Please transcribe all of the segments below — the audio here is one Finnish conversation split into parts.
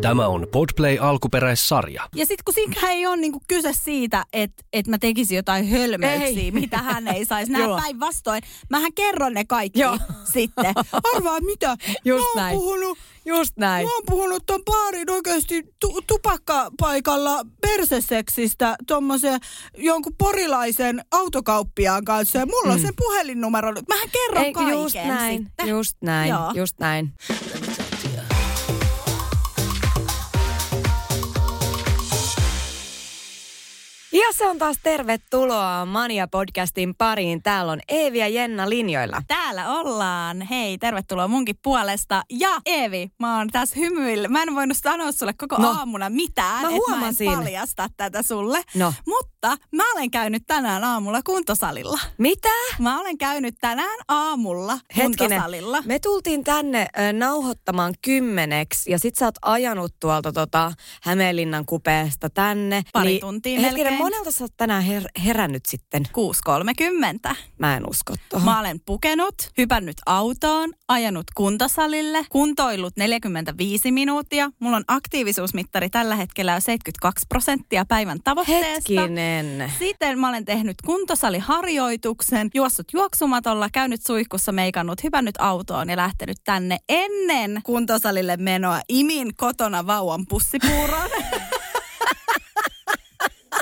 Tämä on Podplay alkuperäissarja. Ja sitten kun siinä ei ole niinku kyse siitä, että et mä tekisin jotain hölmöyksiä, Ei. mitä hän ei saisi. Joo. päinvastoin. Mähän kerron ne kaikki Joo. sitten. Arvaa mitä? Just mä oon näin. puhunut Just näin. Mä oon puhunut ton baarin oikeasti tu- tupakkapaikalla perseseksistä tommosen jonkun porilaisen autokauppiaan kanssa. Ja mulla mm. on sen puhelinnumero. nyt. Mähän kerron Ei, kaiken just näin, sitten. just näin, Joo. just näin. Ja se on taas tervetuloa Mania-podcastin pariin. Täällä on Eevi ja Jenna linjoilla. Täällä ollaan. Hei, tervetuloa munkin puolesta. Ja Eevi, mä oon tässä hymyillä. Mä en voinut sanoa sulle koko No. aamuna mitään, Mä että mä en huomasin. paljasta tätä sulle. No. Mutta mä olen käynyt tänään aamulla kuntosalilla. Mitä? Mä olen käynyt tänään aamulla Hetkinen, kuntosalilla. me tultiin tänne ö, nauhoittamaan kymmeneksi ja sit sä oot ajanut tuolta tota Hämeenlinnan kupeesta tänne. Pari tuntia Hetkinen, melkein. Monelta sä oot tänään her- herännyt sitten? 6.30. Mä en usko tohon. Mä olen pukenut, hypännyt autoon, ajanut kuntosalille, kuntoillut 45 minuuttia. Mulla on aktiivisuusmittari tällä hetkellä jo 72 prosenttia päivän tavoitteesta. Hetkinen. Sitten mä olen tehnyt kuntosaliharjoituksen, juossut juoksumatolla, käynyt suihkussa, meikannut, hypännyt autoon ja lähtenyt tänne ennen kuntosalille menoa. Imin kotona vauvan pussipuuron.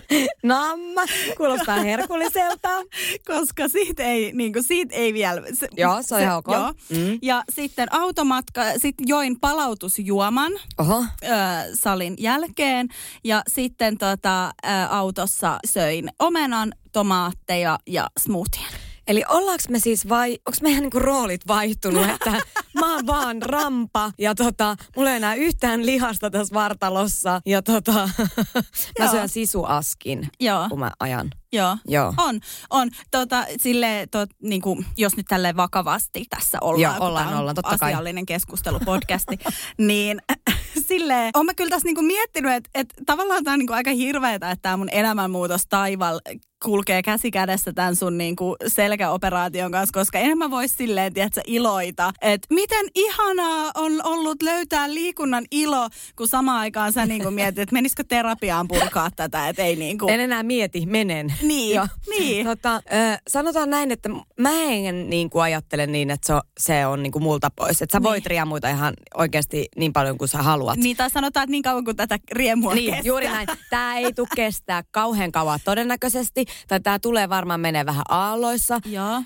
Namma, kuulostaa herkulliselta. koska siitä ei, niin kuin, siitä ei vielä... Se, Joo, se on ihan ok. Joo. Mm. Ja sitten automatka, sitten join palautusjuoman Oho, ö, salin jälkeen ja sitten tota, ö, autossa söin omenan, tomaatteja ja smoothien. Eli ollaanko me siis vai, onko meidän niinku roolit vaihtunut, että mä oon vaan rampa ja tota, mulla ei enää yhtään lihasta tässä vartalossa ja tota, mä Joo. syön sisuaskin, Joo. kun mä ajan. Joo. Joo. On, on. Tota, sille, tot, niin kuin, jos nyt tälleen vakavasti tässä ollaan, Joo, ollaan, ollaan, totta kai. asiallinen keskustelupodcasti, niin sille on mä kyllä tässä niinku miettinyt, että, että tavallaan tämä on niinku aika hirveetä, että tämä mun elämänmuutos taival kulkee käsi kädessä tämän sun niinku selkäoperaation kanssa, koska enemmän voisi silleen, tiedätkö, iloita, että miten ihanaa on ollut löytää liikunnan ilo, kun samaan aikaan sä niinku mietit, että menisikö terapiaan purkaa tätä, että ei niinku... En enää mieti, menen. Niin, Joo. niin. Tota, ö, sanotaan näin, että mä en niin kuin ajattele niin, että se on, se on niin kuin multa pois. Että sä voit Niin. riemuita ihan oikeasti niin paljon kuin sä haluat. Niin, tai sanotaan, että niin kauan kuin tätä riemua Niin, kestää. juuri näin. Tämä ei tule kestää kauhean kauan todennäköisesti. Tai tämä tulee varmaan menee vähän aalloissa.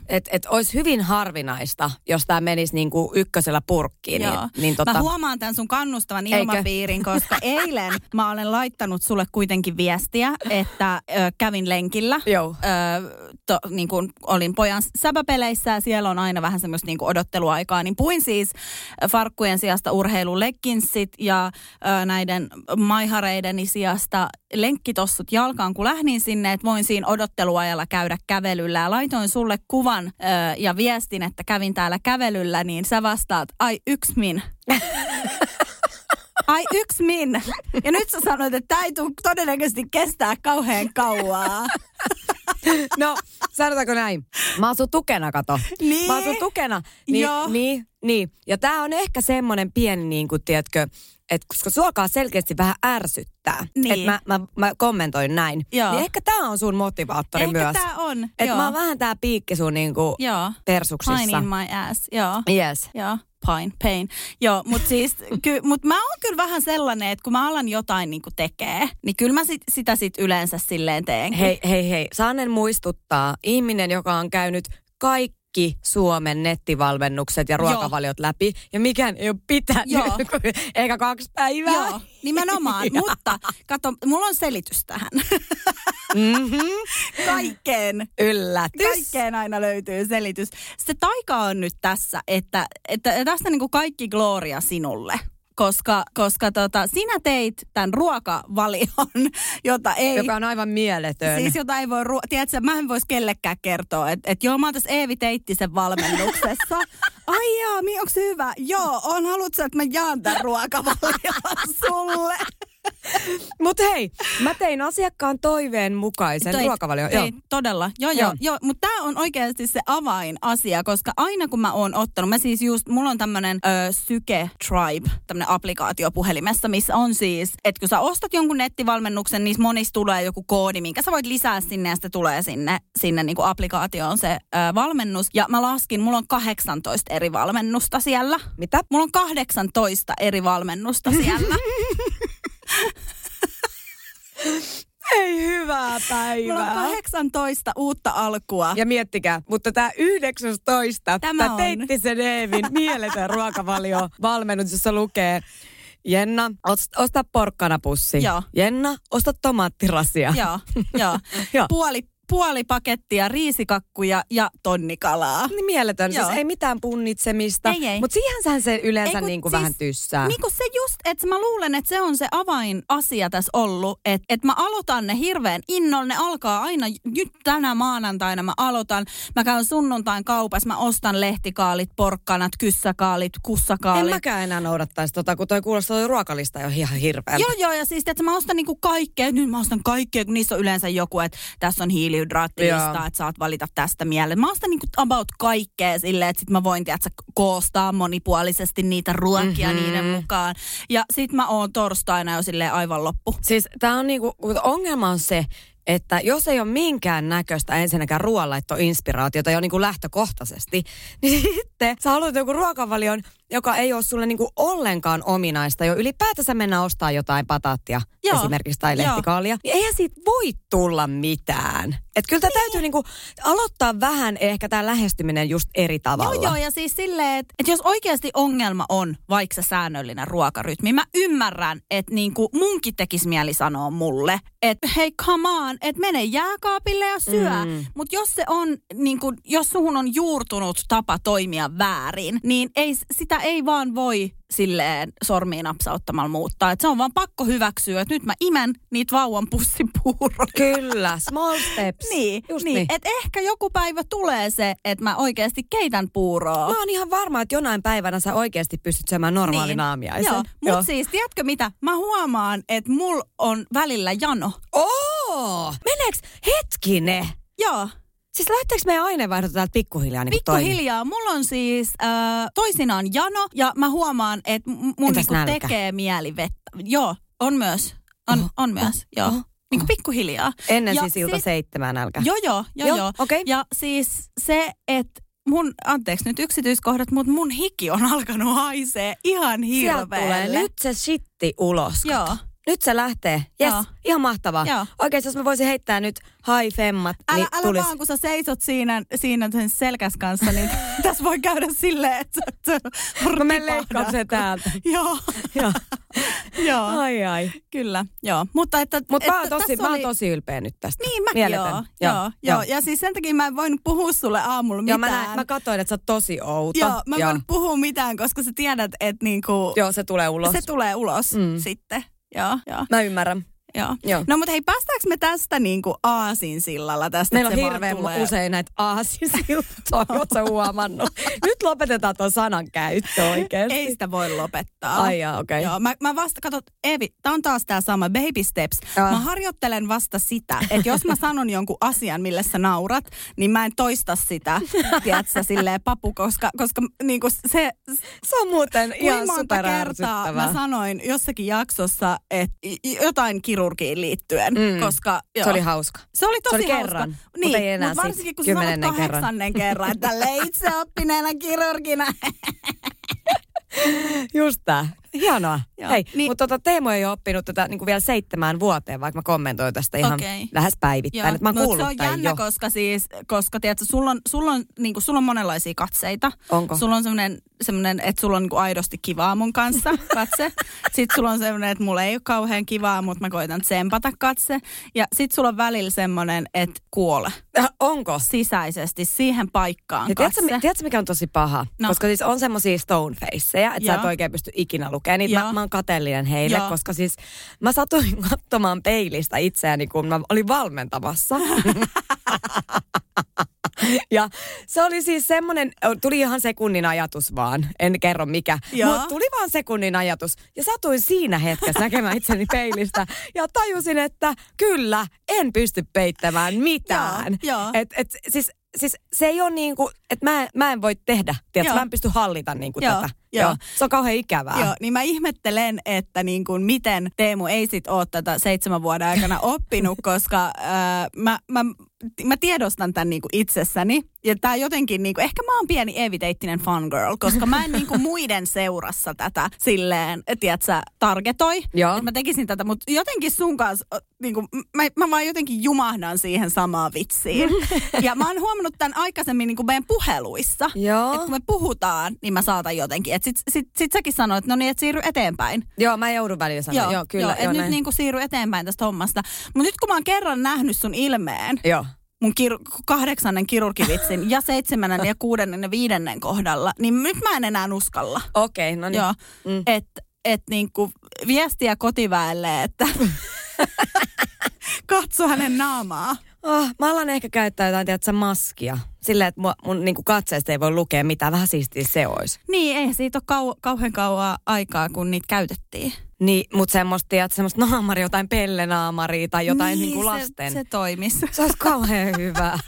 Että et olisi hyvin harvinaista, jos tämä menisi niin kuin ykkösellä purkkiin. Joo. Niin, niin tota, Mä huomaan tämän sun kannustavan Eikö? ilmapiirin, koska eilen mä olen laittanut sulle kuitenkin viestiä, että ö, kävin lenkillä. Joo. Ö, to, niin kuin olin pojan säpäpeleissä ja siellä on aina vähän semmoista niin kuin odotteluaikaa, niin puin siis farkkujen sijasta urheilulegginsit ja ö, näiden maihareideni sijasta lenkkitossut jalkaan, kun lähdin sinne, että voin siinä odotteluajalla käydä kävelyllä. Ja laitoin sulle kuvan ö, ja viestin, että kävin täällä kävelyllä, niin sä vastaat, ai yksi min. Ai yksi min. Ja nyt sä sanoit, että tämä ei tule todennäköisesti kestää kauhean kauaa. No, sanotaanko näin? Mä asun tukena, kato. Niin. Mä asun tukena. Niin, Joo. niin, niin. Ja tää on ehkä semmonen pieni, niin kuin, tiedätkö, että koska sua alkaa selkeästi vähän ärsyttää, Niin. että mä, mä, mä kommentoin näin, Joo. niin ehkä tää on sun motivaattori Ehkä myös. tää on. Että mä oon vähän tää piikki sun niinku Joo. tersuksissa. Pain in my ass. Joo. Yes. Joo. Pain, pain. Joo, mutta siis, ky, mut mä oon kyllä vähän sellainen, että kun mä alan jotain niinku tekee, niin kyllä mä sit, sitä sit yleensä silleen teenkin. Hei, hei, hei. Saanen muistuttaa, ihminen, joka on käynyt kaikki Suomen nettivalmennukset ja ruokavaliot läpi, ja mikään ei ole pitänyt, Joo. eikä kaksi päivää. Joo, nimenomaan. Joo. mutta kato, mulla on selitys tähän. Mm-hmm. Kaikkeen. Yllätys. Kaikkeen aina löytyy selitys. Se taika on nyt tässä, että, että tästä niin kuin kaikki gloria sinulle. Koska, koska tota, sinä teit tämän ruokavalion, jota ei... Joka on aivan mieletön. Siis jota ei voi, ruo- tiedätkö, mä en voisi kellekään kertoa, että et joo, mä oon tässä Eevi Teittisen valmennuksessa. Ai jaa, onko se hyvä? Joo, on, haluatko että mä jaan tämän ruokavalion sulle? Mutta hei, mä tein asiakkaan toiveen mukaisen Teit- ruokavalion. teit, Todella, joo joo. Joo. joo. joo mutta tämä on oikeasti se avainasia, koska aina kun mä oon ottanut, mä siis just, mulla on tämmönen ö, Syke Tribe, tämmönen applikaatio puhelimessa, missä on siis, että kun sä ostat jonkun nettivalmennuksen, niin monissa tulee joku koodi, minkä sä voit lisää sinne ja sitten tulee sinne, sinne niin kuin applikaatioon se ö, valmennus. Ja mä laskin, mulla on 18 eri valmennusta siellä. Mitä? Mulla on 18 eri valmennusta siellä. Ei hyvää Mulla on päivää. 18 uutta alkua. Ja miettikää, mutta tämä 19, Tämä on. Teittisen Eevin mieletön ruokavalio valmennus, jossa lukee Jenna, ost- osta porkkanapussi. Joo. Jenna, osta tomaattirasia. Joo, joo. Joo. Puoli, puoli pakettia riisikakkuja ja tonnikalaa. Niin mieletön. Joo. Siis ei mitään punnitsemista. Ei, ei. Mutta siihenhän se yleensä kun niin kuin siis- vähän tyssää. Niin kuin se just, että mä luulen, että se on se avainasia tässä ollut, että, että mä aloitan ne hirveän innolla. Ne alkaa aina, nyt tänä maanantaina mä aloitan. Mä käyn sunnuntain kaupassa, mä ostan lehtikaalit, porkkanat, kyssäkaalit, en kussakaalit. mäkään enää noudattaisi tota, kun toi kuulostaa toi ruokalista jo ihan hirveältä. Joo, joo, ja siis että mä ostan niinku kaikkea, nyt mä ostan kaikkea, kun niissä on yleensä joku, että tässä on hiilihydraattilista, Joo. että saat valita tästä mieleen. Mä ostan niinku about kaikkea silleen, että sit mä voin, tiedätkö, koostaa monipuolisesti niitä ruokia Mhm. mm-hmm. niiden mukaan. Ja sit mä oon torstaina jo silleen aivan loppu. Siis tää on niinku, ongelma on se, että jos ei ole minkään näköistä ensinnäkään ruoanlaittoinspiraatiota jo niinku lähtökohtaisesti, niin sitten sä haluat joku ruokavalion, joka ei ole sulle niinku ollenkaan ominaista jo ylipäätänsä mennä ostaa jotain pataattia Joo. esimerkiksi tai Joo. lehtikaalia. Niin eihän siitä voi tulla mitään. Et kyllä niin. täytyy niinku aloittaa vähän ehkä tämä lähestyminen just eri tavalla. Joo, joo, ja siis silleen, että, että jos oikeasti ongelma on vaikka se säännöllinen ruokarytmi, mä ymmärrän, että niinku munkin tekisi mieli sanoa mulle, että hei come on, että mene jääkaapille ja syö. Mm. Mutta jos se on, niinku, jos suhun on juurtunut tapa toimia väärin, niin ei, sitä ei vaan voi silleen sormiin napsauttamalla muuttaa. Et se on vaan pakko hyväksyä, että nyt mä imen niitä vauvan pussipuuroja. Kyllä, small steps. Niin, Just niin. niin. että ehkä joku päivä tulee se, että mä oikeasti keitän puuroa. Mä oon ihan varma, että jonain päivänä sä oikeasti pystyt syömään normaalin aamiaisen. Joo, mutta siis tiedätkö mitä? Mä huomaan, että mulla on välillä jano. Oo! Meneeks hetkinen? Joo, Siis lähteekö meidän aineenvaihdot täältä pikkuhiljaa niin pikkuhiljaa. Mulla on siis äh, toisinaan jano ja mä huomaan, että mun Entäs nälkä? tekee mieli vettä. Joo, on myös. On, Oho, on myös, joo. oho, Niinku oho. pikkuhiljaa. Ennen Ja siis ilta sit- seitsemän nälkä. Joo, joo, joo, Joo, joo. okei. Ja siis se, että mun, anteeksi nyt yksityiskohdat, mutta mun hiki on alkanut haisee ihan Sieltä tulee nyt se shitti ulos. Joo. Nyt se lähtee. Jes, Joo. ihan mahtavaa. Joo. Jos mä voisin heittää nyt high femmat, Älä, niin älä tulis. vaan, kun sä seisot siinä, siinä sen selkäs kanssa, niin tässä voi käydä silleen, että sä Mä menen leikkaamaan sen täältä. Joo, Joo. joo, Ai ai. kyllä, joo. Mutta että, Mutta mä, oon että tosi, tässä mä oon oli- tosi ylpeä nyt tästä. Niin, mäkin Mieletön. joo, joo, joo, joo. Ja siis sen takia mä en voinut puhua sulle aamulla Joo, mitään. mä, näin, mä katsoin, että sä oot tosi outo. joo, mä en voinut puhua mitään, koska sä tiedät, että niinku, Joo, se tulee ulos. se tulee ulos Mm. sitten. Joo, joo, Mä ymmärrän. Joo. Joo. No mutta hei, päästäänkö me tästä niinku aasin tästä? Meillä on hirveän tulee? usein näitä aasisiltoja, ootko huomannut? Nyt lopetetaan tuon sanan käyttö oikeasti. Ei sitä voi lopettaa. Ai jaa, okei. Joo, mä, mä vasta, katsot, Evi, tää on taas tää sama baby steps. Joo. Mä harjoittelen vasta sitä, että jos mä sanon jonkun asian, mille sä naurat, niin mä en toista sitä, tiedätkö, silleen papu, koska, koska niinku se, Se on muuten ihan monta kertaa superärsyttävää. mä sanoin jossakin jaksossa, että jotain kirurgiin liittyen, Mm. koska joo. Se oli hauska. Se oli tosi Se oli hauska. kerran, niin, mutta ei enää mut varsinkin kun sä sanot kerran. kahdeksannen kerran, että tälleen itseoppineena kirurgina. Just tää. Hienoa. Joo. Hei, Niin- mutta tota, Teemu ei ole oppinut tätä niin vielä seitsemään vuoteen, vaikka mä kommentoin tästä ihan Okei. lähes päivittäin. että mä oon mut se on jännä, jo. koska siis, koska tiedätkö, sulla on, sulla on, niin kuin, sulla on monenlaisia katseita. Onko? Sulla on semmoinen, semmoinen että sulla on niin kuin aidosti kivaa mun kanssa katse. Sitten sulla on semmoinen, että mulla ei ole kauhean kivaa, mutta mä koitan tsempata katse. Ja sitten sulla on välillä semmoinen, että kuole. Äh, Onko? sisäisesti siihen paikkaan Ja tiedätkö, tiedätkö, mikä on tosi paha? No. Koska siis on semmosia stone faceja, että sä et oikein pysty ikinä lukemaan niitä. Mä, mä oon kateellinen heille, Joo. koska siis mä satuin katsomaan peilistä itseäni, kun mä olin valmentamassa. ja se oli siis semmoinen, tuli ihan sekunnin ajatus vaan, en kerro mikä, mutta tuli vaan sekunnin ajatus. Ja satuin siinä hetkessä näkemään itseni peilistä ja tajusin, että kyllä, en pysty peittämään mitään. Joo, joo. Et, et, siis, siis se ei ole niin kuin, että mä, mä en voi tehdä, tiedätkö, Joo. mä en pysty hallita niin kuin Joo, tätä. joo. Se on kauhean ikävää. Joo, niin mä ihmettelen, että niin kuin miten Teemu ei sit ole tätä seitsemän vuoden aikana oppinut, koska ää, mä, mä, mä tiedostan tämän niin kuin itsessäni. Ja tää jotenkin, niin kuin, ehkä mä oon pieni eviteittinen fun girl, koska mä en niin kuin muiden seurassa tätä silleen, tiedätkö, targetoi. Joo. Et mä tekisin tätä, mutta jotenkin sun kanssa, niin kuin, mä, mä vaan jotenkin jumahdan siihen samaan vitsiin. ja mä oon huomannut tämän aikaisemmin niin kuin meidän puheluissa. Joo. Että kun me puhutaan, niin mä saatan jotenkin. Että sit, sit, sit säkin sanoit, että no niin, että siirry eteenpäin. Joo, mä joudun välillä sanoa. Joo, joo kyllä. joo, joo, että nyt näin. niin kuin siirry eteenpäin tästä hommasta. Mutta nyt kun mä oon kerran nähnyt sun ilmeen, Joo. mun kir- kahdeksannen kirurgivitsin ja seitsemännen ja kuudennen ja viidennen kohdalla, niin nyt mä en enää uskalla. Okei, no niin. Joo, Mm. että et niinku viestiä kotiväelle, että katso hänen naamaa. Oh, mä alan ehkä käyttää jotain, tiedätkö, maskia. Silleen, että mun, mun niin katseesta ei voi lukea mitään. Vähän siistiä se olisi. Niin, ei siitä ole kau- kauhean kauan aikaa, kun niitä käytettiin. Niin, mutta semmoista, tiedätkö, semmoista naamaria, jotain pellenaamaria tai jotain niin, se, lasten. Se toimisi. Se olisi kauhean hyvä.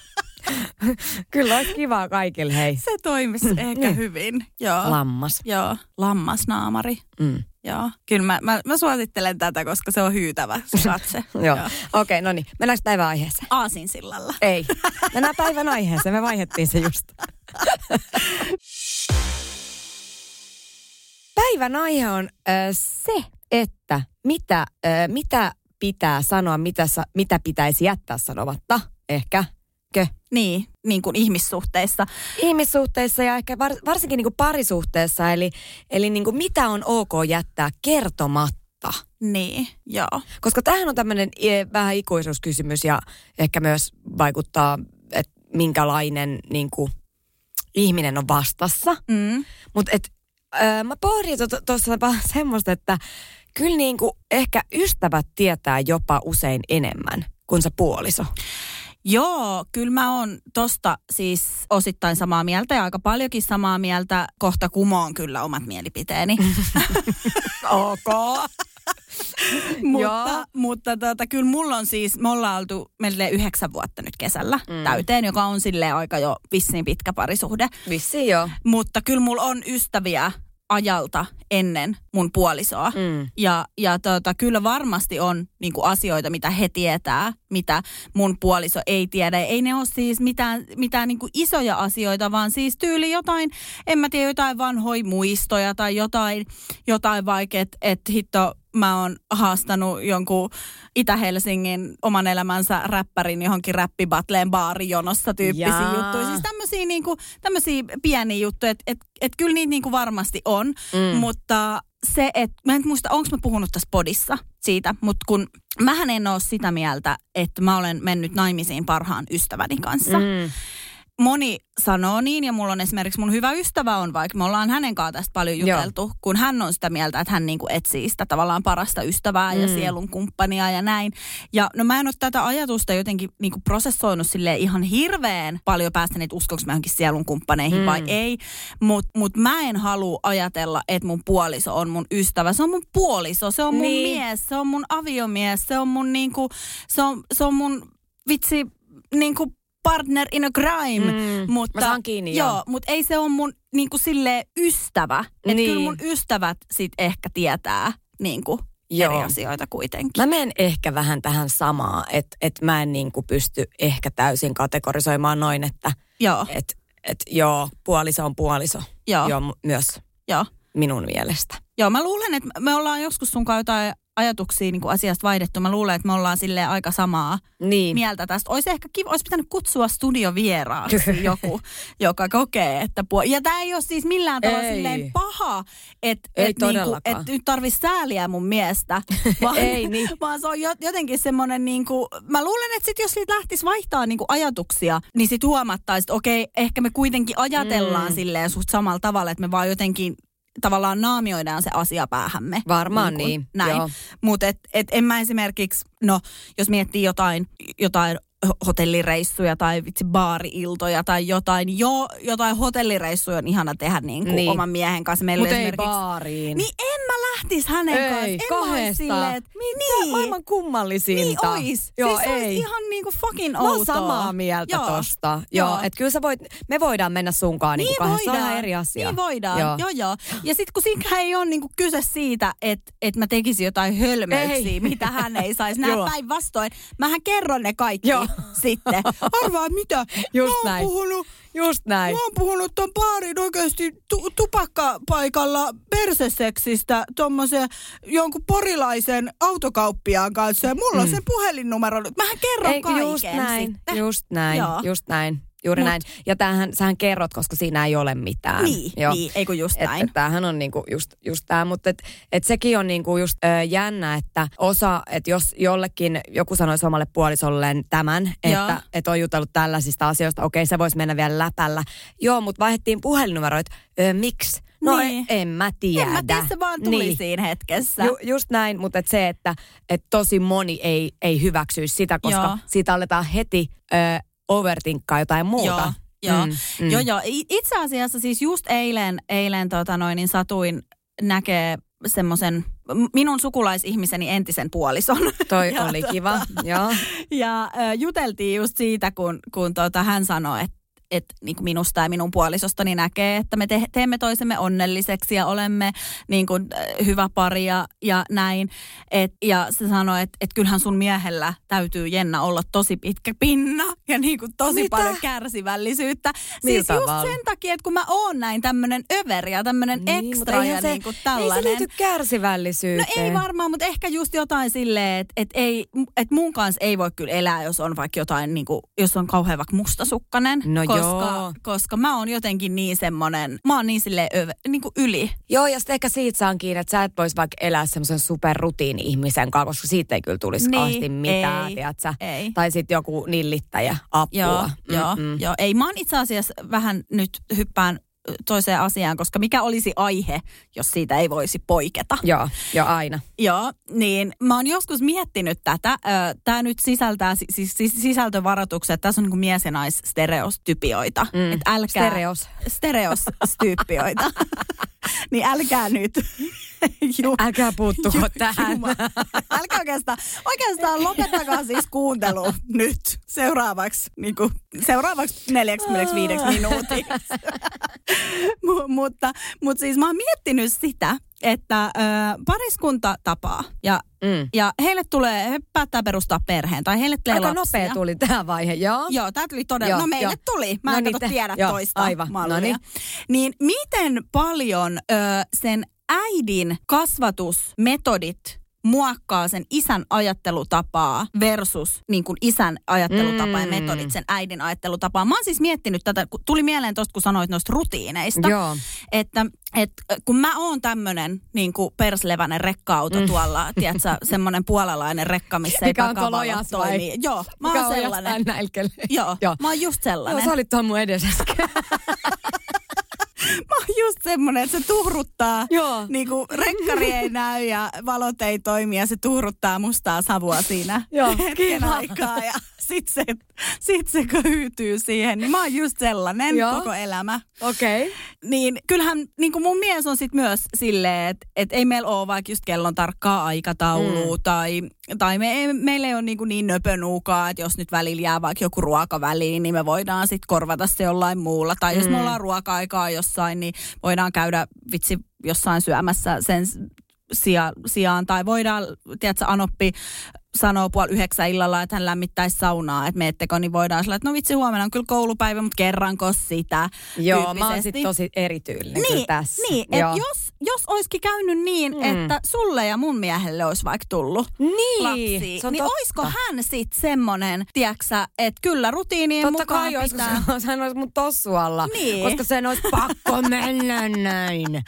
Kyllä olisi kivaa kaikille, hei. Se toimisi ehkä Niin. hyvin. Joo. Lammas. Joo, lammasnaamari. Mm. Joo, kyllä mä, mä, mä suosittelen tätä, koska se on hyytävä se katse. Joo. Okei, no niin. Mennäänkö päivän aiheeseen? Aasinsillalla. Ei. Mennään päivän aiheeseen. Me vaihdettiin se just. Päivän aihe on ö, se, että mitä, ö, mitä pitää sanoa, mitä, sa, mitä pitäisi jättää sanomatta. Ehkä. Kö? Niin, niin kuin ihmissuhteissa. Ihmissuhteissa ja ehkä var, varsinkin niin kuin parisuhteessa. Eli, eli niin kuin mitä on ok jättää kertomatta. Niin, joo. Koska tämähän on tämmöinen eh, vähän ikuisuuskysymys ja ehkä myös vaikuttaa, että minkälainen niin kuin, ihminen on vastassa. Mm. Mutta mä pohdin tuossa vaan semmoista, että kyllä niin kuin ehkä ystävät tietää jopa usein enemmän kuin se puoliso. Joo, kyllä mä oon tosta siis osittain samaa mieltä ja aika paljonkin samaa mieltä. Kohta kumoon kyllä omat mielipiteeni. ok. mutta mutta tota, kyllä mulla on siis, me ollaan oltu meille yhdeksän vuotta nyt kesällä mm. täyteen, joka on sille aika jo vissiin pitkä parisuhde. Vissiin joo. Mutta kyllä mulla on ystäviä ajalta ennen mun puolisoa. Mm. Ja, ja tota, kyllä varmasti on niin kuin asioita, mitä he tietää, mitä mun puoliso ei tiedä. Ei ne ole siis mitään, mitään niin kuin isoja asioita, vaan siis tyyli jotain, en mä tiedä, jotain vanhoja muistoja tai jotain, jotain vaikka, että et hitto, mä oon haastanut jonkun Itä-Helsingin oman elämänsä räppärin johonkin räppibatleen baarijonossa tyyppisiä Jaa. juttuja. Siis tämmöisiä niinku, pieniä juttuja, että et, et kyllä niitä niinku varmasti on, Mm. mutta se, että mä en muista, onko mä puhunut tässä podissa siitä, mutta kun mähän en ole sitä mieltä, että mä olen mennyt naimisiin parhaan ystäväni kanssa. Mm. Moni sanoo niin, ja mulla on esimerkiksi mun hyvä ystävä on, vaikka me ollaan hänen kanssaan tästä paljon Joo. juteltu, kun hän on sitä mieltä, että hän niinku etsii sitä tavallaan parasta ystävää mm. ja sielun kumppania ja näin. Ja no mä en ole tätä ajatusta jotenkin niinku prosessoinut sille ihan hirveän paljon päästä, että uskonko mä johonkin sielun kumppaneihin mm. vai ei. Mutta mut mä en halua ajatella, että mun puoliso on mun ystävä. Se on mun puoliso, se on mun Niin. mies, se on mun aviomies, se on mun niinku, se on, se on mun vitsi niinku partner in a crime. Mm. Mutta, Mä saan kiinni, joo. joo. mutta ei se ole mun niinku sille ystävä. Että Niin. kyllä mun ystävät sit ehkä tietää niinku Joo. eri asioita kuitenkin. Mä menen ehkä vähän tähän samaa, että et mä en niinku pysty ehkä täysin kategorisoimaan noin, että Joo, et, et joo, puoliso on puoliso. joo, Joo, myös joo. minun mielestä. Joo, mä luulen, että me ollaan joskus sun jotain ajatuksia niin kuin asiasta vaihdettu. Mä luulen, että me ollaan sille aika samaa Niin. mieltä tästä. Olisi ehkä kiva, olisi pitänyt kutsua studiovieraaksi joku, joka kokee, että puol- Ja tämä ei ole siis millään tavalla Ei. silleen paha, että Ei et niinku, todellakaan. et nyt tarvitsisi sääliä mun miestä. Vaan, Ei niin. vaan se on jo- jotenkin semmoinen, niinku, mä luulen, että sit jos siitä lähtisi vaihtaa niinku ajatuksia, niin sit huomattaisi, että okei, ehkä me kuitenkin ajatellaan Mm. silleen suht samalla tavalla, että me vaan jotenkin tavallaan naamioidaan se asia päähämme. Varmaan Niin niin, Näin. Mutta et, et en mä esimerkiksi, no jos miettii jotain, jotain hotellireissuja tai vitsi baari-iltoja tai jotain, jo, jotain hotellireissuja on ihana tehdä niin kuin Niin. oman miehen kanssa. Meillä Mutta ei baariin. Niin en mä lähtis hänen Ei, kanssa. En mä ois kahdesta. silleen, että niin, maailman kummallisinta. niin ois. Joo, siis se ei. olisi ihan niinku fucking Mä outoa. oon samaa mieltä Joo. tosta. Joo, Joo. että kyllä sä voit, me voidaan mennä sunkaan niin Niin. Se on voidaan. ihan eri asia. Niin voidaan, Joo. joo joo. Ja sitten kun siinä ei ole niinku kyse siitä, että et mä tekisin jotain hölmöyksiä, Ei. mitä hän ei saisi nähdä päinvastoin. Mähän kerron ne kaikki Joo. Sitten. Arvaa mitä? Just mä oon näin. puhunut, Just näin. mä oon puhunut ton baarin oikeasti tu- tupakkapaikalla perseseksistä tommosen jonkun porilaisen autokauppiaan kanssa. Ja mulla on sen puhelinnumero. nyt. Mähän kerron Mm. Ei, kaiken just näin, sitten. just näin, Joo. just näin. Juuri Mut- näin. Ja tämähän, sähän kerrot, koska siinä ei ole mitään. Niin, niin, ei kun just Et, näin. et tämähän on niinku just, just tämä, mutta et, et sekin on niinku just ö, jännä, että osa, että jos jollekin joku sanoisi omalle puolisolleen tämän, Joo. että et on jutellut tällaisista asioista, okei se voisi mennä vielä läpällä. Joo, mutta vaihdettiin puhelinnumeroita. Ö, miksi? No Niin. en, en mä tiedä. En mä tiedä, se vaan tuli niin. siinä hetkessä. Ju, just näin, mutta et se, että et tosi moni ei, ei hyväksyisi sitä, koska Joo. siitä aletaan heti ö, overtinkkaa jotain muuta. Joo, joo. Mm, Mm, joo, joo. Itse asiassa siis just eilen, eilen tota noin, niin satuin näkee semmoisen minun sukulaisihmiseni entisen puolison. Toi Ja oli tota- kiva, joo. Ja äh, juteltiin just siitä, kun, kun tota, hän sanoi, että että niin kuin minusta ja minun puolisostani näkee, että me te- teemme toisemme onnelliseksi ja olemme niin kuin, äh, hyvä pari ja, ja näin. Et, ja se sanoi, että et kyllähän sun miehellä täytyy Jenna olla tosi pitkä pinna ja niin kuin tosi Mitä? paljon kärsivällisyyttä. Millä siis just tavalla? sen takia, että kun mä oon näin tämmöinen överi ja tämmöinen Niin, ekstra ja se, niin kuin Ei tällainen. se liity No kärsivällisyyteen. ei varmaan, mutta ehkä just jotain silleen, että et ei, et mun kanssa ei voi kyllä elää, jos on vaikka jotain, niin kuin, jos on kauhean vaikka mustasukkainen. No koska, joo. koska mä oon jotenkin niin semmonen, mä oon niin silleen öve, niin kuin yli. Joo, ja sitten ehkä siitä saan kiinni, että sä et vois vaikka elää semmoisen superrutiini-ihmisen kanssa, koska siitä ei kyllä tulisi Niin, kauheasti mitään, ei, ei. Tai sitten joku nillittäjä, apua. Joo, joo, Mm-mm. joo. Ei, mä oon itse asiassa vähän nyt hyppään toiseen asiaan, koska mikä olisi aihe, jos siitä ei voisi poiketa. Joo, joo, aina. Joo, niin mä oon joskus miettinyt tätä. Tämä nyt sisältää si- siis, siis sisältövaroitukset. Tässä on niin mies- ja naisstereostypioita. Mm. Et älkää, Stereos. Stereostyyppioita. niin älkää nyt. Ju, Älkää puuttuko ju- tähän. jumala. Älkää oikeastaan, oikeastaan lopettakaa siis kuuntelu nyt seuraavaksi, niin kuin, seuraavaksi 45 minuutiksi. M- mutta, mutta siis mä oon miettinyt sitä, että ö, pariskunta tapaa ja, Mm. ja heille tulee, he päättää perustaa perheen tai heille tulee Aika lapsia. nopea tuli tämä vaihe, joo. Joo, tämä tuli todella. Joo, no meille joo. tuli. Mä No en niin, kato tiedä joo, toista aivan. mallia. No niin. Niin miten paljon ö, sen äidin kasvatusmetodit muokkaa sen isän ajattelutapaa versus niin kuin isän ajattelutapa ja Mm. metodit sen äidin ajattelutapaa. Mä oon siis miettinyt tätä, kun tuli mieleen tuosta, kun sanoit noista rutiineista, Joo. että et, kun mä oon tämmönen niin kuin perslevänen rekka-auto Mm. tuolla, tiedätkö, semmoinen puolalainen rekka, missä ei Mikä on takavalo kolojas vai? toimii. Joo, mä oon on sellainen. Joo, Joo. Mä oon just sellainen. Joo, sä olit tuon mun edessä äsken. Semmonen, että se tuhruttaa. Joo. Niinku rekkari ei näy ja valot ei toimi ja se tuhruttaa mustaa savua siinä Joo, hetken kiva. aikaa. Ja sit se, sit se köytyy siihen. Niin mä oon just sellainen Joo. koko elämä. Okei. Okay. Niin kyllähän niin kuin mun mies on sit myös silleen, että et ei meillä ole vaikka just kellon tarkkaa aikataulua mm. tai, tai me ei, meillä ei ole niin, kuin niin nöpönuukaa, että jos nyt välillä jää vaikka joku ruoka väliin, niin me voidaan sitten korvata se jollain muulla. Tai jos Mm. me ollaan ruoka-aikaa jossain, niin voidaan käydä vitsi jossain syömässä sen sija, sijaan. Tai voidaan, tiedätkö, Anoppi sanoo puoli yhdeksän illalla, että hän lämmittäisi saunaa, että meettekö, niin voidaan sillä, että no vitsi, huomenna on kyllä koulupäivä, mutta kerranko sitä Joo, mä oon sit tosi erityylinen Niin, tässä. niin että jos, jos olisikin käynyt niin, Mm. että sulle ja mun miehelle olisi vaikka tullut Niin, lapsi, se on niin totta. oisko hän sitten semmonen, tiedäksä, että kyllä rutiinien Totta mukaan kai, pitää... se hän olisi mun tossu alla, Niin. koska sen olisi pakko mennä näin.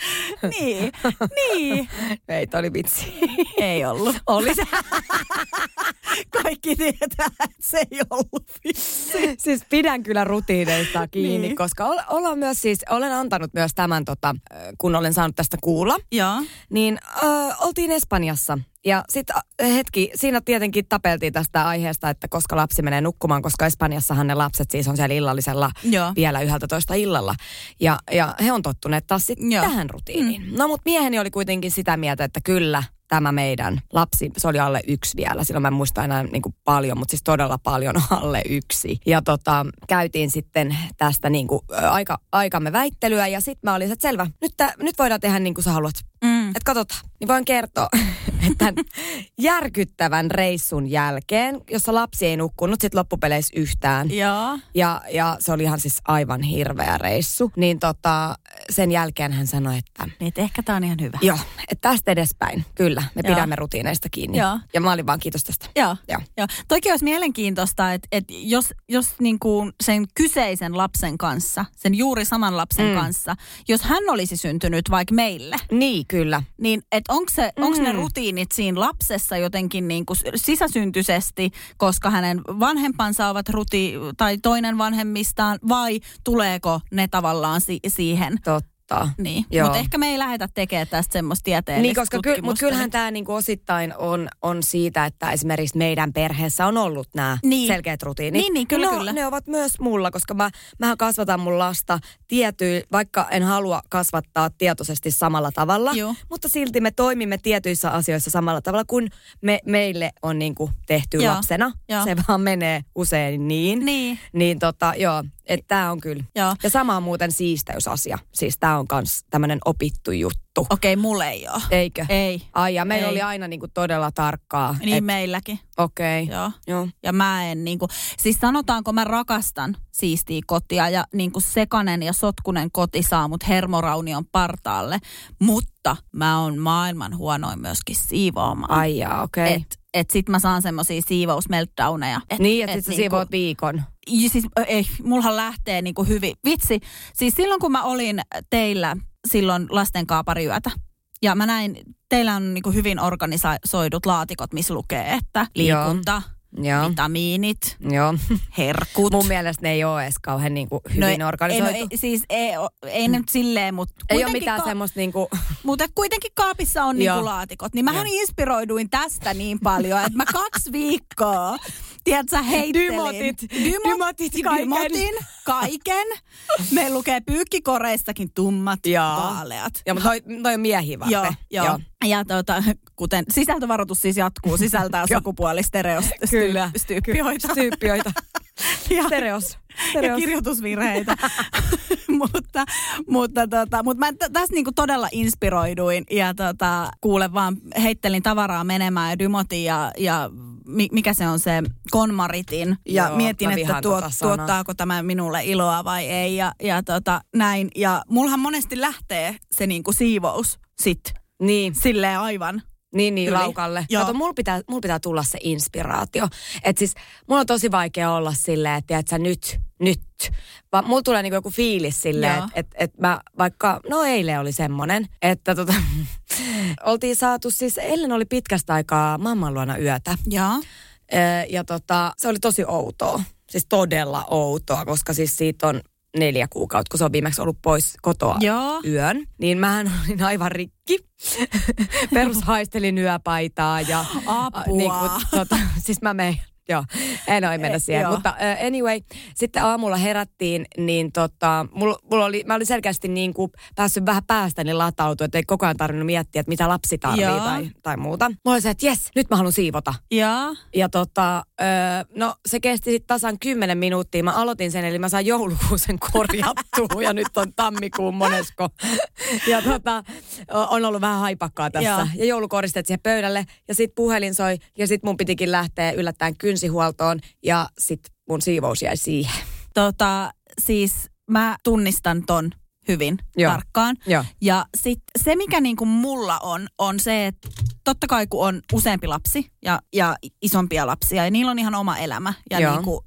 niin, niin. Ei, toi oli vitsi. Ei ollut. Oli se. Kaikki tietää, että se ei ollut vitsi. siis pidän kyllä rutiineista kiinni, niin. Koska ol, ollaan myös siis, olen antanut myös tämän, tota, kun olen saanut tästä kuulla, Joo. niin ö, oltiin Espanjassa. Ja sitten hetki, siinä tietenkin tapeltiin tästä aiheesta, että koska lapsi menee nukkumaan, koska Espanjassahan ne lapset siis on siellä illallisella Joo. vielä 11 illalla. Ja, ja he on tottuneet taas sitten tähän rutiin. Mm. No mutta mieheni oli kuitenkin sitä mieltä, että kyllä tämä meidän lapsi, se oli alle yksi vielä, silloin mä en muista enää niin kuin paljon, mutta siis todella paljon alle yksi. Ja tota, käytiin sitten tästä niin kuin, aika, aikamme väittelyä ja sitten mä olin, että selvä, nyt, tää, nyt voidaan tehdä niin kuin sä haluat. Mm. Että katsotaan, niin voin kertoa, että järkyttävän reissun jälkeen, jossa lapsi ei nukkunut sit loppupeleissä yhtään, Joo. ja, ja se oli ihan siis aivan hirveä reissu, niin tota, sen jälkeen hän sanoi, että Niin, että ehkä tää on ihan hyvä. joo, että tästä edespäin, kyllä, me Joo. pidämme rutiineista kiinni. Joo. Ja mä olin vaan kiitos tästä. Joo. Joo. Joo. Toki olisi mielenkiintoista, että, että jos, jos niin kuin sen kyseisen lapsen kanssa, sen juuri saman lapsen Mm. kanssa, jos hän olisi syntynyt vaikka meille, Niin, kyllä. niin että onko se, mm. onko ne Mm. Rutiinit siinä lapsessa jotenkin niin kuin sisäsyntyisesti, koska hänen vanhempansa ovat ruti, tai toinen vanhemmistaan, vai tuleeko ne tavallaan si- siihen? Totta. Niin, Joo. mutta ehkä me ei lähdetä tekemään tästä semmoista tieteellistä Niin, koska ky- tutkimusta. kyllähän tämä niinku osittain on, on siitä, että esimerkiksi meidän perheessä on ollut nämä Niin. selkeät rutiinit. Niin, niin, kyllä, no, kyllä. Ne ovat myös mulla, koska mä, mähän kasvatan mun lasta tiety, vaikka en halua kasvattaa tietoisesti samalla tavalla, Joo. mutta silti me toimimme tietyissä asioissa samalla tavalla kuin me, meille on niinku tehty Joo. lapsena. Joo. Se vaan menee usein niin. Niin. Niin tota, joo, että tämä on kyllä. Joo. Ja sama on muuten siisteysasia. Siis tämä on kans tämmöinen opittu juttu. Okei, okay, mulle ei ole. Eikö? Ei. Ai ja meillä Ei. oli aina niinku todella tarkkaa. Niin et- meilläkin. Okei. Okay. Joo. Joo. Ja mä en niinku, siis sanotaanko mä rakastan siistiä kotia ja niinku sekanen ja sotkunen koti saa mut hermoraunion partaalle, mutta mä oon maailman huonoin myöskin siivoamaan. Ai okei. Okay. Et, et sit mä saan semmosia siivousmeltdowneja. Et, Niin, että et sit sä niinku- siivoat viikon. Siis ei, mullahan lähtee niinku hyvin. Vitsi, siis silloin kun mä olin teillä silloin lasten pari yötä, ja mä näin, teillä on niinku hyvin organisoidut laatikot, missä lukee, että liikunta, Joo. vitamiinit, Joo. herkut. Mun mielestä ne ei ole edes kauhean niinku hyvin no, organisoitu. Ei, no, ei, siis ei, ei ne nyt silleen, mutta ei ole mitään semmoista niinku... mutta kuitenkin kaapissa on Joo. niinku laatikot. Niin mähän inspiroiduin tästä niin paljon, että mä kaksi viikkoa, tiedätkö, heittelin. Dymotit. Dymot, Dymotit kaiken. Dymotin kaiken. Meillä lukee pyykkikoreistakin tummat, Joo. vaaleat. Joo, mutta toi, toi on miehiä varten. Joo, joo. Ja tota, kuten sisältövaroitus siis jatkuu, sisältää sukupuolistyyppioita. Styyppioita. Ja- Stereos. ja Stereos. kirjoitusvirheitä. mutta mutta, tota, mutta mä tässä niinku todella inspiroiduin ja tota, kuule vaan heittelin tavaraa menemään ja dymotin ja, ja mikä se on se konmaritin. Ja Joo, mietin, että tuot, tota tuottaako tämä minulle iloa vai ei ja, ja tota, näin. Ja mullahan monesti lähtee se niinku siivous sit Niin. silleen aivan. Niin, niin, Yli. laukalle. Joo. Kato, mulla pitää, mulla pitää tulla se inspiraatio. Että siis, mulla on tosi vaikea olla silleen, että sä nyt, nyt. Vaan mulla tulee niinku joku fiilis silleen, että et, et mä vaikka, no eilen oli semmonen, että tota, oltiin saatu siis, eilen oli pitkästä aikaa mamman luona yötä. Joo. Ö, Ja tota, se oli tosi outoa. Siis todella outoa, koska siis siitä on neljä kuukautta, kun se on viimeksi ollut pois kotoa Joo. yön. Niin mähän olin aivan rikki. Perushaistelin yöpaitaa ja... Apua. Niin kuin, tota, siis mä menen Joo, en ole mennä Eh, siihen. joo. Mutta uh, anyway, sitten aamulla herättiin, niin tota, mulla, mulla oli, mä olin selkeästi niin kuin päässyt vähän päästäni latautua, että ei koko ajan tarvinnut miettiä, että mitä lapsi tarvii tai, tai muuta. Mulla oli se, että jes, nyt mä haluan siivota. Ja, Ja tota, öö, no se kesti sitten tasan 10 minuuttia. Mä aloitin sen, eli mä sain joulukuusen korjattua ja nyt on tammikuun monesko. Ja tota, on ollut vähän haipakkaa tässä. Joo. Ja joulukoristeet siihen pöydälle ja sitten puhelin soi ja sitten mun pitikin lähteä yllättäen kynsihuoltoon ja sitten mun siivous jäi siihen. tota, siis mä tunnistan ton hyvin Joo. tarkkaan. Joo. Ja sit se, mikä niinku mulla on, on se, että totta kai kun on useampi lapsi ja, ja isompia lapsia ja niillä on ihan oma elämä. Ja Joo. niinku,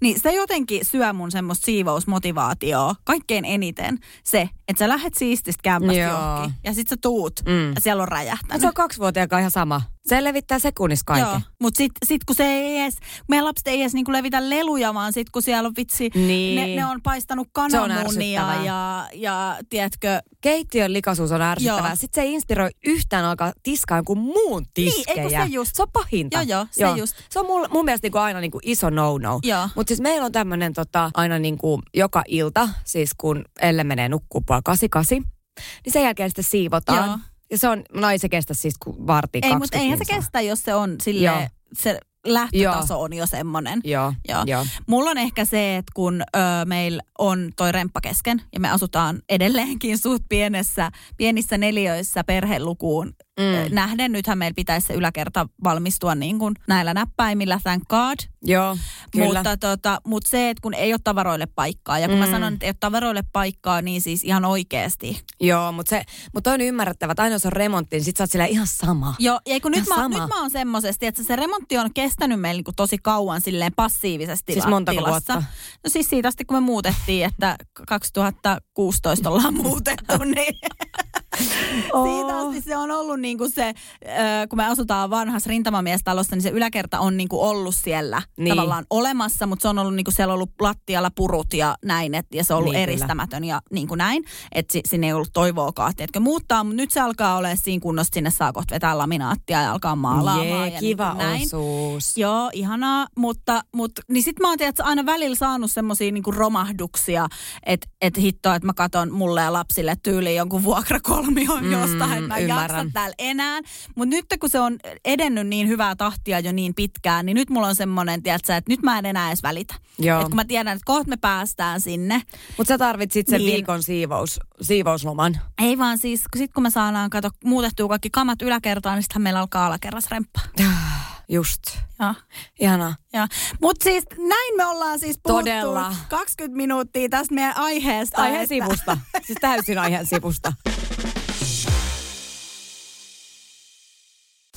niin se jotenkin syö mun semmoista siivousmotivaatioa kaikkein eniten se, että sä lähet siististä kämpästä johonkin ja sit sä tuut Mm. ja siellä on räjähtänyt. se on kaksivuotiaakaan ihan sama. Se levittää sekunnissa kaiken. Joo, mutta sitten sit kun se ei edes, meidän lapset ei edes niinku levitä leluja, vaan sitten kun siellä on vitsi, Niin. ne, ne on paistanut kananmunia ja, ja tiedätkö, Keittiön likaisuus on ärsyttävää. Joo. Sitten se ei inspiroi yhtään alkaa tiskaa jonkun muun tiskejä. Niin, eikö se just? Se on pahinta. Joo, joo, se just. Se on mun, mun mielestä niinku aina niinku iso no-no. Joo. Mutta siis meillä on tämmöinen tota, aina niinku joka ilta, siis kun Elle menee nukkuu puoli kasi kasi, niin sen jälkeen sitten siivotaan. Joo. Ja se on, no ei se kestä siis varti ei, 20 mutta eihän se kestä, jos se on Joo. sille se lähtötaso on jo semmoinen. Joo, Joo. joo. Mulla on ehkä se, että kun ö, meillä on toi remppa kesken ja me asutaan edelleenkin suht pienessä, pienissä neliöissä perhelukuun mm. nähden. Nythän meillä pitäisi se yläkerta valmistua niin kuin näillä näppäimillä, thank God. Joo, kyllä. Mutta, tota, mutta se, että kun ei ole tavaroille paikkaa, ja kun mm. mä sanon, että ei ole tavaroille paikkaa, niin siis ihan oikeasti. Joo, mutta se, mut on ymmärrettävä, että aina jos on remontti, niin sit sä oot silleen ihan sama. Joo, ja kun nyt Ihan mä, sama. nyt mä oon semmosesti, että se remontti on kestänyt meillä niinku tosi kauan silleen passiivisesti Siis montako tilassa. vuotta? No siis siitä asti, kun me muutettiin, että 2016 ollaan muutettu, niin siitä asti se on ollut niinku se, ö, kun me asutaan vanhassa rintamamiestalossa, niin se yläkerta on niinku ollut siellä Niin. niin. tavallaan olemassa, mutta se on ollut niinku, siellä on ollut lattialla purut ja näin, et, ja se on ollut Niin, niin, kyllä. eristämätön ja niin kuin näin, että si, sinne ei ollut toivoakaan, että muuttaa, mutta nyt se alkaa olla siinä kunnossa, sinne saa kohta vetää laminaattia ja alkaa maalaamaan. Jee, ja kiva niin kuin näin. osuus. Joo, ihanaa, mutta, mutta niin sit mä oon tiedätkö, aina välillä saanut semmosia niinku romahduksia, että et hittoa, että mä katon mulle ja lapsille tyyliin jonkun vuokrakolmion Mm, jostain, että mä en ymmärrän. jaksa täällä enää. Mutta nyt kun se on edennyt niin hyvää tahtia jo niin pitkään, niin nyt mulla on semmoinen, tiedätkö, että nyt mä en enää edes välitä. Joo. Et kun mä tiedän, että kohta me päästään sinne. Mutta sä tarvitsit sen Niin. viikon siivous, siivousloman. Ei vaan siis, kun sit kun me saadaan kato, muutettua kaikki kamat yläkertaan, niin sittenhän meillä alkaa alakerras remppa. Just. Ja. Ihanaa. Ja. Mutta siis näin me ollaan siis puhuttu Todella. 20 minuuttia tästä meidän aiheesta. Aiheen sivusta. Siis täysin aiheen sivusta.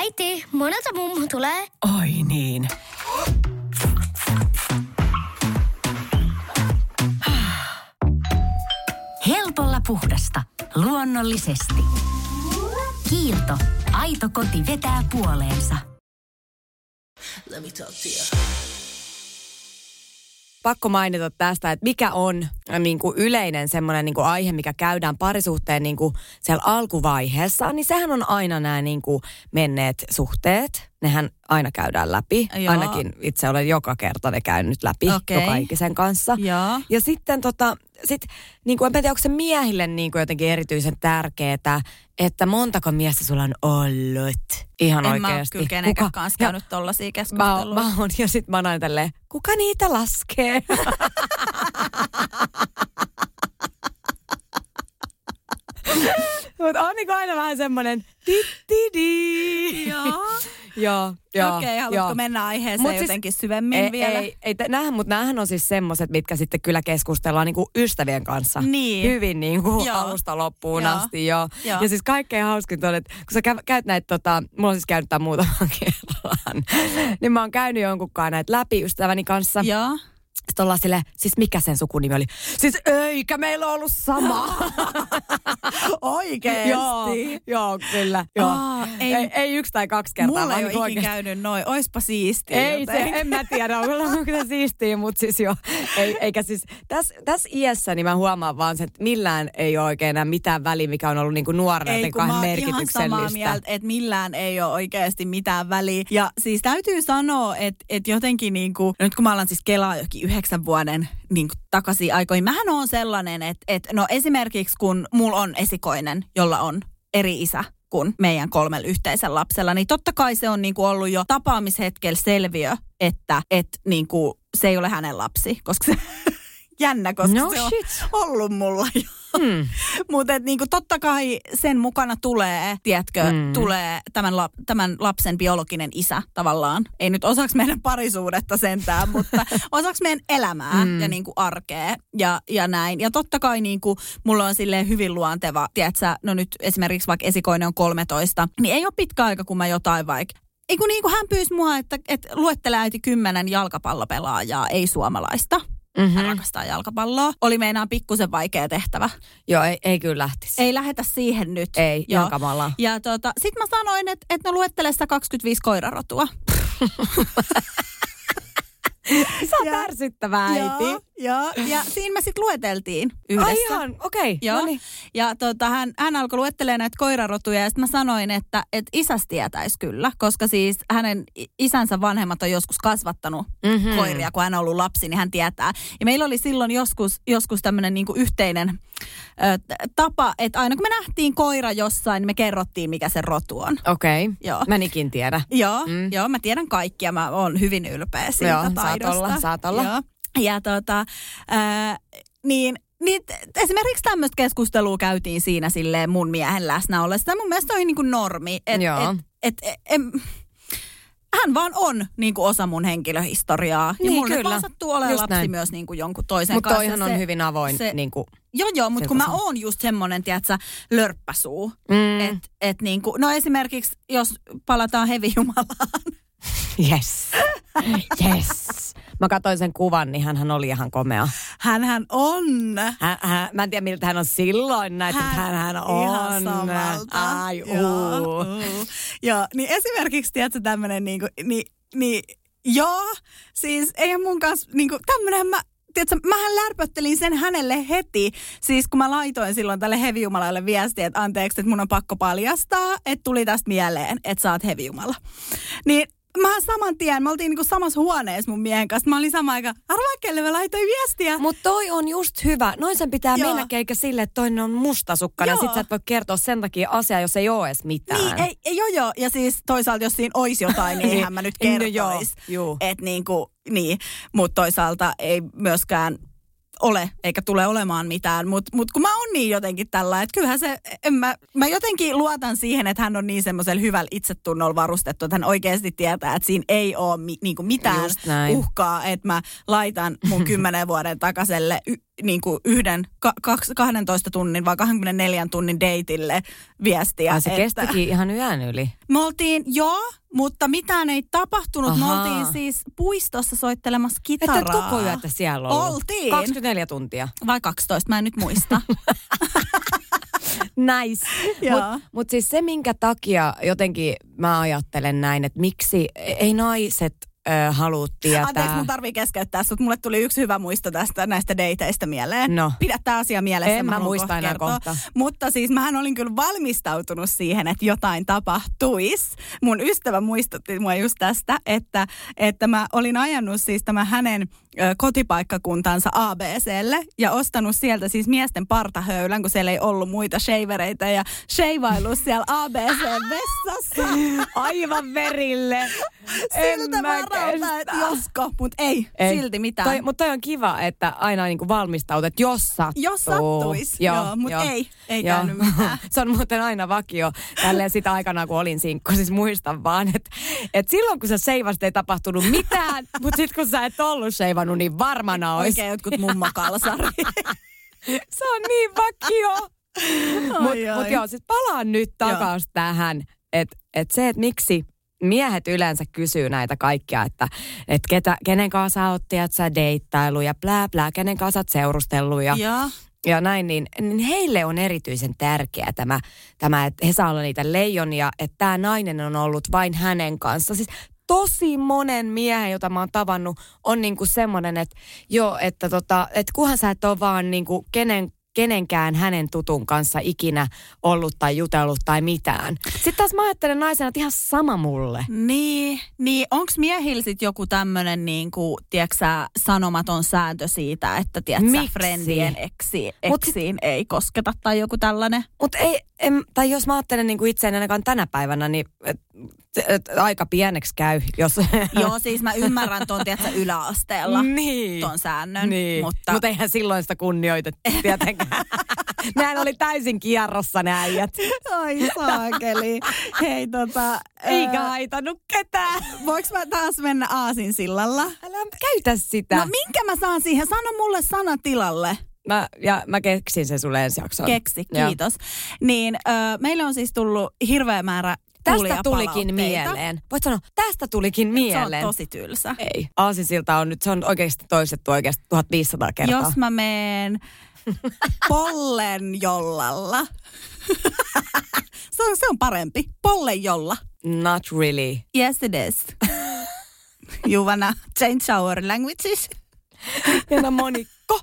Äiti, monelta mummu tulee? Oi niin. Helpolla puhdasta. Luonnollisesti. Kiilto. Aito koti vetää puoleensa. Pakko mainita tästä, että mikä on äh, niin kuin yleinen semmoinen niin kuin aihe, mikä käydään parisuhteen niin kuin siellä alkuvaiheessa, niin sehän on aina nämä niin kuin menneet suhteet. Nehän aina käydään läpi. Joo. Ainakin itse olen joka kerta ne käynyt läpi Okei. joka ikisen kanssa. Joo. Ja sitten tota, sit, niin kuin, en tiedä, onko se miehille niin kuin jotenkin erityisen tärkeää, että montako miestä sulla on ollut ihan En mä ole oikeasti. kyllä Kuka- kanssa käynyt tollasia Mä, oon- keskusteluja. mä oon, ja sit mä oon aina tälleen, kuka niitä laskee? Mutta on niinku aina vähän semmonen tittidi. Joo. joo, joo. Okei, haluatko joo. mennä aiheeseen Mut siis- jotenkin syvemmin ei, vielä? Ei, ei, näähän, mutta näähän on siis semmoset, mitkä sitten kyllä keskustellaan niinku ystävien kanssa. Niin. Hyvin niinku Joo. alusta loppuun Joo. asti, joo. Joo. Ja siis kaikkein hauskinta on, että kun sä kä- käyt näitä, tota, mulla on siis käynyt tämän muutaman kerran, niin mä oon käynyt jonkunkaan näitä läpi ystäväni kanssa. Joo. Sitten ollaan silleen, siis mikä sen sukunimi oli? Siis eikä meillä ollut sama. Oikeesti? joo, joo, kyllä. Joo. Aa, ei, ei- ei, yksi tai kaksi kertaa. Mulla ei niinku ole ikinä käynyt noin. Oispa siistiä. Ei se, jotenkin. en mä tiedä, onko se siistiä, mutta siis joo. Ei, eikä siis, tässä täs iässä niin mä huomaan vaan sen, että millään ei ole oikein enää mitään väliä, mikä on ollut niinku nuorena Ei, joten kun mä oon ihan samaa merkityksellistä. mieltä, että millään ei ole oikeasti mitään väliä. Ja siis täytyy sanoa, että, että jotenkin niin kuin, nyt kun mä alan siis kelaa jokin yhdeksän vuoden niin kuin takaisin aikoihin, mähän on sellainen, että, että no esimerkiksi kun mulla on esikoinen, jolla on eri isä kuin meidän kolmella yhteisellä lapsella, niin totta kai se on niin kuin ollut jo tapaamishetkellä selviö, että, että niin kuin se ei ole hänen lapsi, koska se jännä, koska No se on shit. ollut mulla jo. Hmm. Mutta niinku, totta kai sen mukana tulee, tiedätkö, Mm. mm. tulee tämän, lap, tämän lapsen biologinen isä tavallaan. Ei nyt osaksi meidän parisuudetta sentään, mutta osaksi meidän elämää Mm. mm. ja niinku arkea ja, ja näin. Ja totta kai niinku, mulla on silleen hyvin luonteva, tiedätkö, no nyt esimerkiksi vaikka esikoinen on 13, niin ei ole pitkä aika, kun mä jotain vaikka ei kun niin kuin hän pyysi mua, että, että luettele äiti kymmenen jalkapallopelaajaa, ei suomalaista. Hän Mm-hmm. rakastaa jalkapalloa. Oli meinaan pikkusen vaikea tehtävä. Joo, ei, ei kyllä lähtisi. Ei lähetä siihen nyt. Ei, Joo. Ja tota, sit mä sanoin, että et no luettele sitä 25 koirarotua. Sä oot ärsyttävä äiti. Joo, joo. Ja siinä me sitten lueteltiin yhdessä. Ai ihan, okei. Joo. No niin. Ja tota, hän, hän alkoi luettelemaan näitä koirarotuja ja sitten mä sanoin, että et isäs tietäisi kyllä, koska siis hänen isänsä vanhemmat on joskus kasvattanut Mhm. mm-hmm. koiria, kun hän on ollut lapsi, niin hän tietää. Ja meillä oli silloin joskus, joskus tämmöinen niinku yhteinen ö, tapa, että aina kun me nähtiin koira jossain, niin me kerrottiin, mikä se rotu on. Okei. Joo. Mä en ikin tiedä. Joo, mm. joo, mä tiedän kaikkia. Mä oon hyvin ylpeä siitä Joo, saat olla, saat olla. Joo. Ja tota, ää, niin, niin esimerkiksi tämmöistä keskustelua käytiin siinä silleen mun miehen läsnä ollessa. Mun mielestä on niin kuin normi. Et, Joo. et, et, et, em, hän vaan on niin kuin osa mun henkilöhistoriaa. Niin, ja mulla nyt kyllä. vaan sattuu olemaan Just lapsi näin. myös niin kuin jonkun toisen Mutta kanssa. toihan on Se- hyvin avoin. se- niin kuin, Joo, joo, mutta kun mä oon just semmonen, tiedätkö, lörppäsuu. mm, Et, et niin kuin, no esimerkiksi, jos palataan hevijumalaan, yes. yes. Mä katsoin sen kuvan, niin hän oli ihan komea. hänhän on. Hän, hän, mä en tiedä, miltä hän on silloin näyttänyt, hän, hän on. Ihan samalta. Ai, Joo, uu. uu. Joo, niin esimerkiksi, tiedätkö, tämmönen niinku, niin, niin, joo, siis eihän mun kanssa, niinku, tämmönen mä, tiedätkö, mähän lärpöttelin sen hänelle heti. Siis kun mä laitoin silloin tälle hevijumalalle viestiä, että anteeksi, että mun on pakko paljastaa, että tuli tästä mieleen, että sä oot hevijumala. Niin mä saman tien, me oltiin niinku samassa huoneessa mun miehen kanssa. Mä olin sama aika, arvaa kelle mä laitoin viestiä. Mutta toi on just hyvä. Noin sen pitää Joo. mennä, eikä sille, että toinen on mustasukkainen. Joo. Sit sä et voi kertoa sen takia asiaa, jos ei ole edes mitään. Niin, ei, ei, joo joo. Ja siis toisaalta, jos siinä olisi jotain, niin eihän mä nyt No kertoisi. joo, juu. että niin niin. Mutta toisaalta ei myöskään ole, eikä tule olemaan mitään. Mutta mut kun mä oon niin jotenkin tällä, että kyllähän se, en mä, mä jotenkin luotan siihen, että hän on niin semmoisella hyvällä itsetunnolla varustettu, että hän oikeasti tietää, että siinä ei ole mi, niin kuin mitään uhkaa, että mä laitan mun 10 vuoden takaiselle y, niin kuin yhden, ka, kaks, 12 tunnin vai 24 tunnin deitille viestiä. Ai se että- kestikin ihan yön yli. me oltiin, joo, mutta mitään ei tapahtunut. Me Ahaa. oltiin siis puistossa soittelemassa Että kitaraa. et koko yötä siellä ollut. Oltiin. 24 tuntia. Vai 12, mä en nyt muista. Nice. Mutta mut siis se, minkä takia jotenkin mä ajattelen näin, että miksi ei naiset ö, halua tietää. Anteeksi, mun tarvii keskeyttää sut. Mulle tuli yksi hyvä muisto tästä näistä dateista mieleen. No. Pidä tää asia mielessä. En mä haluan muista kohta enää kertoa. kohta. Mutta siis mähän olin kyllä valmistautunut siihen, että jotain tapahtuisi. Mun ystävä muistutti mua just tästä, että, että mä olin ajanut siis tämän hänen kotipaikkakuntansa ABClle ja ostanut sieltä siis miesten partahöylän, kun siellä ei ollut muita shavereita ja shaveillut siellä ABC-vessassa. Aivan verille. Siltä En mä varalta, että josko, mutta ei, ei, silti mitään. Toi, mutta toi on kiva, että aina niinku valmistaut, että jos sattuu. Jos sattuis, joo, mut ei, ei käynyt mitään. Se on muuten aina vakio tälleen sitä aikana, kun olin sinkku. Siis muistan vaan, että, että silloin kun sä seivasit ei tapahtunut mitään, mutta sitten kun sä et ollut seivannut, niin varmana olisi. Oikein jotkut mummakalsari. Se on niin vakio. Mutta mut joo, siis palaan nyt takaisin tähän, että et se, että miksi miehet yleensä kysyy näitä kaikkia, että, että ketä, kenen kanssa sä oot, tiedät sä, deittailu ja blää blää, kenen kanssa sä oot seurustellut ja, Joo. ja näin, niin, niin heille on erityisen tärkeää tämä, tämä, että he saa olla niitä leijonia, että tämä nainen on ollut vain hänen kanssa. Siis tosi monen miehen, jota mä oon tavannut, on niinku semmoinen, että joo, että tota, että kunhan sä et ole vaan niinku kenen, kenenkään hänen tutun kanssa ikinä ollut tai jutellut tai mitään. Sitten taas mä ajattelen naisena, että ihan sama mulle. Niin, niin onko miehillä sit joku tämmöinen niinku, tieksä, sanomaton sääntö siitä, että tiedätkö, Miksi? friendien eksi, Mut- eksiin ei kosketa tai joku tällainen? Mutta ei, en, tai jos mä ajattelen niinku itseäni ainakaan tänä päivänä, niin et, et, aika pieneksi käy, jos... Joo, siis mä ymmärrän ton, tiedätkö, yläasteella niin. ton säännön, Niin. mutta... Mutta eihän silloin sitä kunnioitettu tietenkään. Nehän oli täysin kierrossa ne äijät. Ai saakeli. Hei tota... Eikä ää, haitannut ketään. Voinko mä taas mennä aasin sillalla? Älä käytä sitä. No minkä mä saan siihen? Sano mulle sana tilalle. mä, ja mä keksin sen sulle ensi jaksoon. Keksi, Joo. kiitos. Niin ö, meille on siis tullut hirveä määrä Tästä tulikin mieleen. Voit sanoa, tästä tulikin Se mieleen. on tosi tylsä. Ei. Aasinsilta on nyt, se on oikeasti toistettu oikeasti 1500 kertaa. Jos mä meen pollen jollalla. se, on, se on parempi. Pollen jolla. Not really. Yes it is. You wanna change our languages? Jana monikko.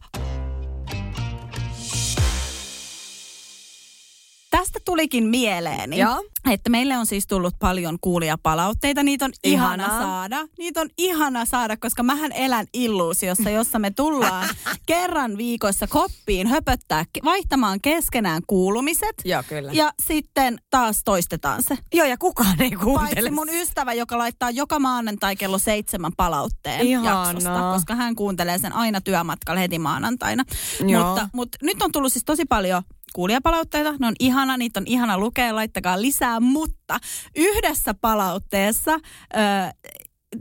Tästä tulikin mieleeni, Joo. Että meille on siis tullut paljon kuulijapalautteita. Niitä on ihana saada. Niitä on ihana saada, koska mähän elän illuusiossa, jossa me tullaan kerran viikossa koppiin höpöttää, vaihtamaan keskenään kuulumiset. Joo, kyllä. Ja sitten taas toistetaan se. Joo, ja kukaan ei kuuntele. Paitsi mun ystävä, joka laittaa joka maanantai kello seitsemän palautteen Ihanaa. jaksosta, koska hän kuuntelee sen aina työmatkalla heti maanantaina. Joo. Mutta, mutta nyt on tullut siis tosi paljon kuulijapalautteita. Ne on ihana, niitä on ihana lukea, laittakaa lisää. Mutta yhdessä palautteessa ö,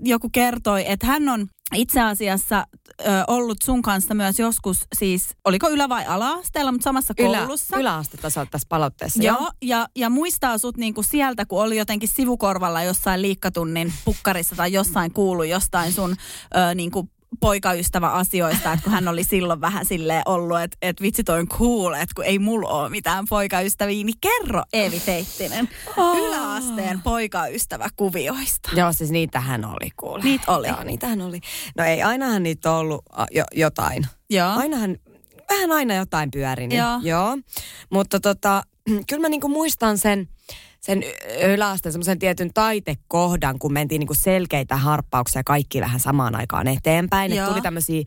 joku kertoi, että hän on itse asiassa ö, ollut sun kanssa myös joskus, siis oliko ylä- vai ala-asteella, mutta samassa Ylä, koulussa. yläastetasolla tässä palautteessa. Joo, ja, ja muistaa sut niinku sieltä, kun oli jotenkin sivukorvalla jossain liikkatunnin pukkarissa tai jossain kuulu jostain sun ö, niinku poikaystävä asioista, että kun hän oli silloin vähän silleen ollut, että et vitsi toi on cool, että kun ei mulla ole mitään poikaystäviä, niin kerro Eevi Teittinen yläasteen poikaystäväkuvioista. Joo, siis niitähän oli kuule. Niitä oli. Joo, niitähän oli. No ei, ainahan niitä on ollut a, jo, jotain. Joo. Ainahan, vähän aina jotain pyörinyt. Joo. Joo. Mutta tota, kyllä mä niinku muistan sen, sen yläasteen semmoisen tietyn taitekohdan, kun mentiin niinku selkeitä harppauksia kaikki vähän samaan aikaan eteenpäin. Et tuli tämmöisiä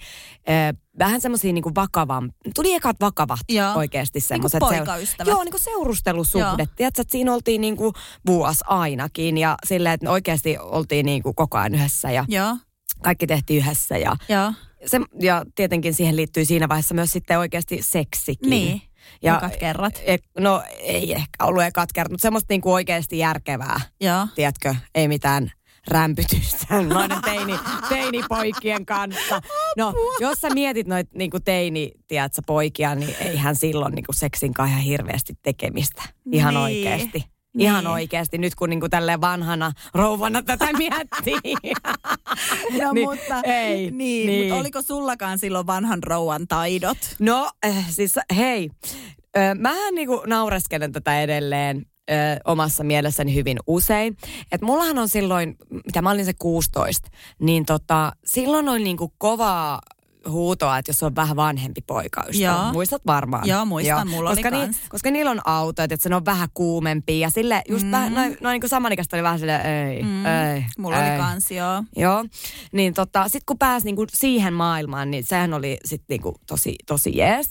vähän semmoisia niinku vakavan, tuli ekat vakavat Joo. oikeasti Niinku semmoiset. poikaystävät. Joo, niinku seurustelusuhde. Tiedätkö, että siinä oltiin niinku vuosi ainakin ja silleen, että oikeasti oltiin niinku koko ajan yhdessä ja Joo, kaikki tehtiin yhdessä ja, joo. se, ja tietenkin siihen liittyy siinä vaiheessa myös sitten oikeasti seksikin. Niin. Ja, Ekat kerrat. E, no ei ehkä ollut ekat kerrat, mutta semmoista niinku oikeasti järkevää, Joo. tiedätkö, ei mitään rämpytystä noiden teini, teinipoikien kanssa. No, jos sä mietit noita niinku teini, tiedätkö, poikia, niin eihän silloin niinku seksin kanssa ihan hirveästi tekemistä. Ihan Niin. oikeasti. Ihan Niin. oikeasti, nyt kun niinku tälleen vanhana rouvana tätä miettii. No Niin, mutta, ei, niin, niin. mutta oliko sullakaan silloin vanhan rouvan taidot? No äh, siis hei, äh, mähän niinku naureskelen tätä edelleen ö, omassa mielessäni hyvin usein. Että mullahan on silloin, mitä mä olin se 16, niin tota, silloin oli niinku kovaa huutoa, että jos on vähän vanhempi poikaystävä. Joo. Muistat varmaan. Joo, muistan, mulla oli koska, kans. koska niillä on autot, että se on vähän kuumempi ja sille just mm. vähän, noin, noin niin samanikäistä oli vähän silleen, ei, Mm. ei, Mulla ei. oli kans, joo. Joo, niin tota, sit kun pääsi niinku siihen maailmaan, niin sehän oli sit niinku tosi, tosi jees.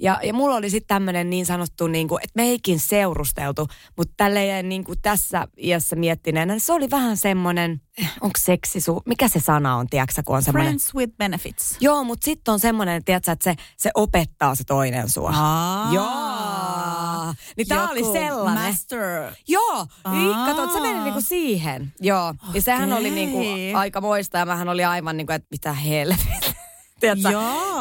Ja, ja mulla oli sitten tämmöinen niin sanottu, niinku, että me eikin seurusteltu, mutta tälleen niinku tässä iässä miettineenä, niin se oli vähän semmoinen, onko seksi, su- mikä se sana on, tiedätkö kun on semmoinen. Friends with benefits. Joo, mutta sitten on semmoinen, tiedätkö, että se, se opettaa se toinen sua. Aa. Joo. Niin tää oli sellainen. Master. Joo, niin, kato, se meni niinku siihen. Joo, ja sehän oli niinku aika moista ja mähän oli aivan niinku, että mitä helvettiä. Tiedätkö,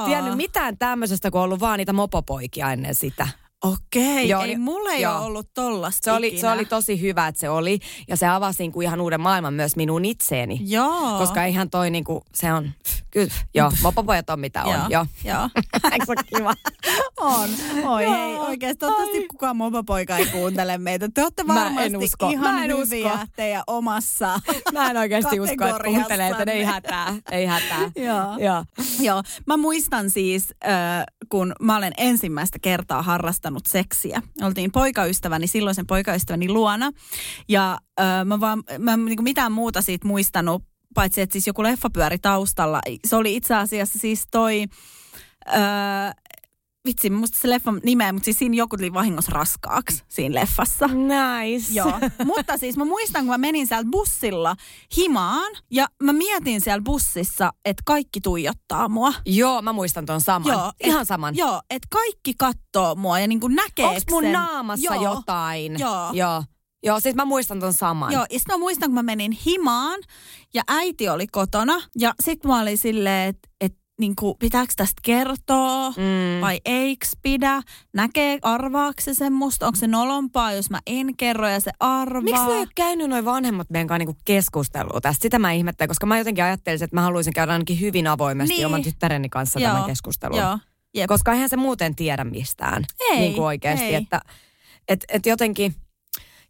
tiennyt mitään tämmöisestä, kun on ollut vaan niitä mopopoikia ennen sitä. Okei, Joo, ei niin- mulla ei joo. ole ollut tollasta Se oli, ikinä. se oli tosi hyvä, että se oli. Ja se avasi niin kuin ihan uuden maailman myös minun itseeni. Joo. Koska eihän toi niinku, se on, kyllä, joo, mopopojat on mitä on, joo. Joo. Joo. Eikö se kiva? On. Oi Joo. hei, oikeasti toivottavasti Ai. kukaan mopopoika ei kuuntele meitä. Te olette varmasti usko. ihan Mä en hyviä usko. teidän omassa Mä en oikeasti usko, että kuuntelee, että ei hätää, ei hätää. Joo. Joo. Joo, mä muistan siis, äh, kun mä olen ensimmäistä kertaa harrastanut seksiä. Oltiin poikaystäväni, silloisen poikaystäväni luona. Ja äh, mä vaan, mä en niinku mitään muuta siitä muistanut, paitsi että siis joku leffa pyöri taustalla. Se oli itse asiassa siis toi... Äh, vitsi, mä muistan se leffan nimeä, mutta siis siinä joku tuli vahingossa raskaaksi siinä leffassa. Nice. Joo, mutta siis mä muistan, kun mä menin sieltä bussilla himaan ja mä mietin siellä bussissa, että kaikki tuijottaa mua. Joo, mä muistan ton saman. Joo, Ihan et- saman. Joo, että kaikki kattoo mua ja niin kuin näkee Onks mun naamassa joo, jotain? Joo. Joo. Joo, siis mä muistan ton saman. Joo, ja sitten mä muistan, kun mä menin himaan ja äiti oli kotona ja sitten mä olin silleen, että et, niinku, pitääkö tästä kertoa Mm. vai eiks pidä? Näkee, arvaako se semmoista? Onko se nolompaa, jos mä en kerro ja se arvaa? Miksi ne ei ole käynyt noin vanhemmat meidän kanssa niinku keskustelua tästä? Sitä mä ihmettelen, koska mä jotenkin ajattelisin, että mä haluaisin käydä ainakin hyvin avoimesti Niin. oman tyttäreni kanssa Joo, tämän keskustelun. Joo, jep. Koska eihän se muuten tiedä mistään. Ei, niin kuin oikeasti, ei. että et, et jotenkin...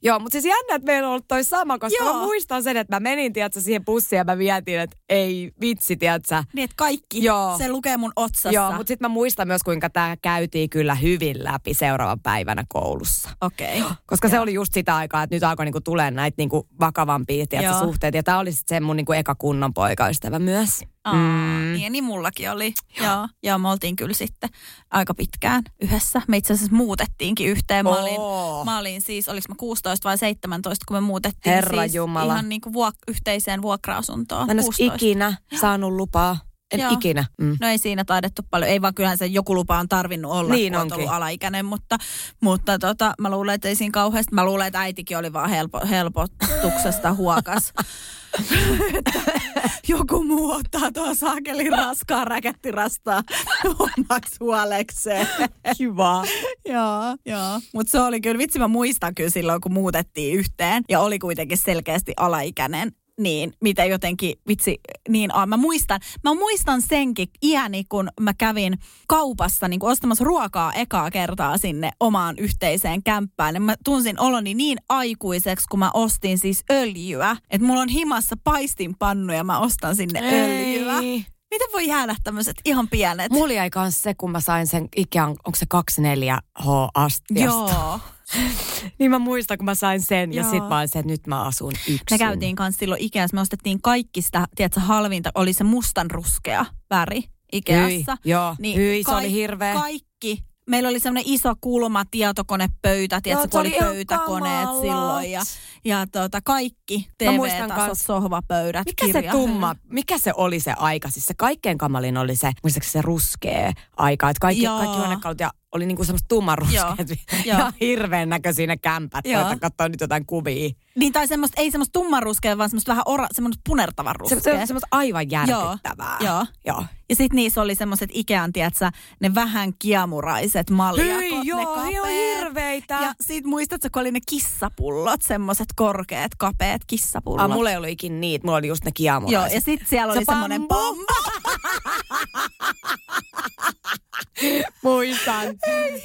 Joo, mutta siis jännä, että meillä on ollut toi sama, koska Joo. mä muistan sen, että mä menin, tiedätkö, siihen bussiin ja mä mietin, että ei vitsi, tiedätkö. Niin, että kaikki, Joo. se lukee mun otsassa. Joo, mutta sitten mä muistan myös, kuinka tämä käytiin kyllä hyvin läpi seuraavan päivänä koulussa. Okei. Okay. Koska se oli just sitä aikaa, että nyt alkoi niinku tulee näitä niinku vakavampia tiedätkö, Joo. suhteita. Ja tämä oli sitten se mun niinku eka kunnon poikaystävä myös. Mm. Niin, niin mullakin oli. Joo. Joo. Joo, me oltiin kyllä sitten aika pitkään yhdessä. Me itse asiassa muutettiinkin yhteen. Mä olin, Oo. mä olin siis, oliko mä 16 vai 17, kun me muutettiin Herra siis Jumala. ihan niin kuin vuok- yhteiseen vuokra-asuntoon. Mä en olisi 16. ikinä saanut lupaa. En Joo. ikinä. Mm. No ei siinä taidettu paljon. Ei vaan kyllähän se joku lupa on tarvinnut olla, Niin kun onkin. on ollut alaikäinen. Mutta, mutta tota, mä luulen, että ei siinä kauheasti. Mä luulen, että äitikin oli vaan helpo, helpotuksesta huokas. Joku muu ottaa tuon saakelin raskaan räkättirastaa omaksi huolekseen. Kiva. joo, joo. Mutta se oli kyllä, vitsi mä muistan kyllä silloin, kun muutettiin yhteen. Ja oli kuitenkin selkeästi alaikäinen. Niin, mitä jotenkin, vitsi, niin a, mä muistan, mä muistan senkin iäni, kun mä kävin kaupassa niin ostamassa ruokaa ekaa kertaa sinne omaan yhteiseen kämppään. Ja mä tunsin oloni niin aikuiseksi, kun mä ostin siis öljyä. Että mulla on himassa paistinpannu ja mä ostan sinne öljyä. Ei. Miten voi jäädä tämmöiset ihan pienet? Mulla jäi se, kun mä sain sen Ikean, onko se 24H astiasta. Joo. Niin mä muistan, kun mä sain sen ja Joo. sit mä olin se, että nyt mä asun yksin. Me käytiin kanssa silloin Ikeassa, me ostettiin kaikki sitä, tiedätkö, halvinta, oli se mustan ruskea väri Ikeassa. Hyi, joo, hyi, se oli hirveä. Kaikki. Meillä oli semmoinen iso kulma tietokonepöytä, tiedätkö, se kun oli pöytäkoneet kamalat. silloin. Ja, ja tota, kaikki TV-tasot, sohvapöydät, Mikä se kirjahyllyt. tumma, mikä se oli se aika? Siis se kaikkein kamalin oli se, muistaakseni se ruskea aika, että kaikki, Joo. kaikki huonekalut ja oli niinku semmoista tummanruskeat Joo. ja hirveän näköisiä ne kämpät. Joo. Koita katsoa nyt jotain kuvia. Niin, tai semmoista, ei semmoista tummanruskea, vaan semmoista vähän ora, semmoista punertavan Se, ruskea. se on semmoista aivan järkyttävää. Joo. Joo. Ja sitten niissä oli semmoiset Ikean, tiedätkö, ne vähän kiamuraiset maljakot, Hyi, joo, ne kapeet. hirveitä. Ja sit muistatko, kun oli ne kissapullot, semmoiset korkeat, kapeat kissapullot. Ah, mulla ei ollut ikin niitä, mulla oli just ne Joo, kiamuraiset. ja sitten siellä Se oli semmoinen bambu. Muistan.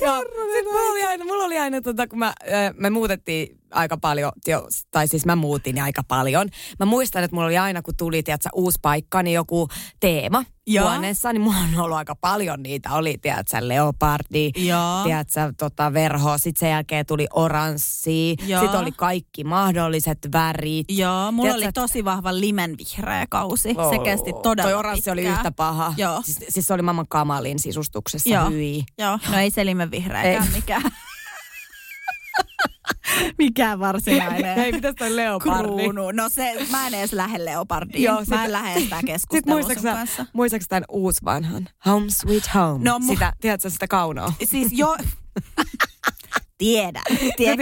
Joo. Sitten mulla oli aina, mulla oli aina tota, kun mä, ö, me muutettiin aika paljon, jo, tai siis mä muutin aika paljon. Mä muistan, että mulla oli aina, kun tuli, tiedätkö, uusi paikka, niin joku teema Joo. huoneessa, niin mulla on ollut aika paljon niitä. Oli, tiedätkö, leopardi, Joo. tiedätkö, tota, verho, sitten sen jälkeen tuli oranssi, sitten oli kaikki mahdolliset värit. Joo, mulla Tiedätkö, oli tosi vahva limenvihreä kausi. Se kesti todella Toi oranssi oli pitkään. yhtä paha. Joo. Siis, siis se oli maailman kamalin sisustuksessa. Joo. Hyi. Joo, no ei se limenvihreäkään mikään. mikään varsinainen. Hei, mitäs toi leopardi? Kruunu. No se, mä en edes lähde leopardiin. Joo, Joo, sit- mä en lähde sitä keskustelua sun kanssa. muistaaksä tämän uusvanhan? Home sweet home. No, mu- sitä, tiedätkö sitä kaunoa? Siis jo... Tiedän.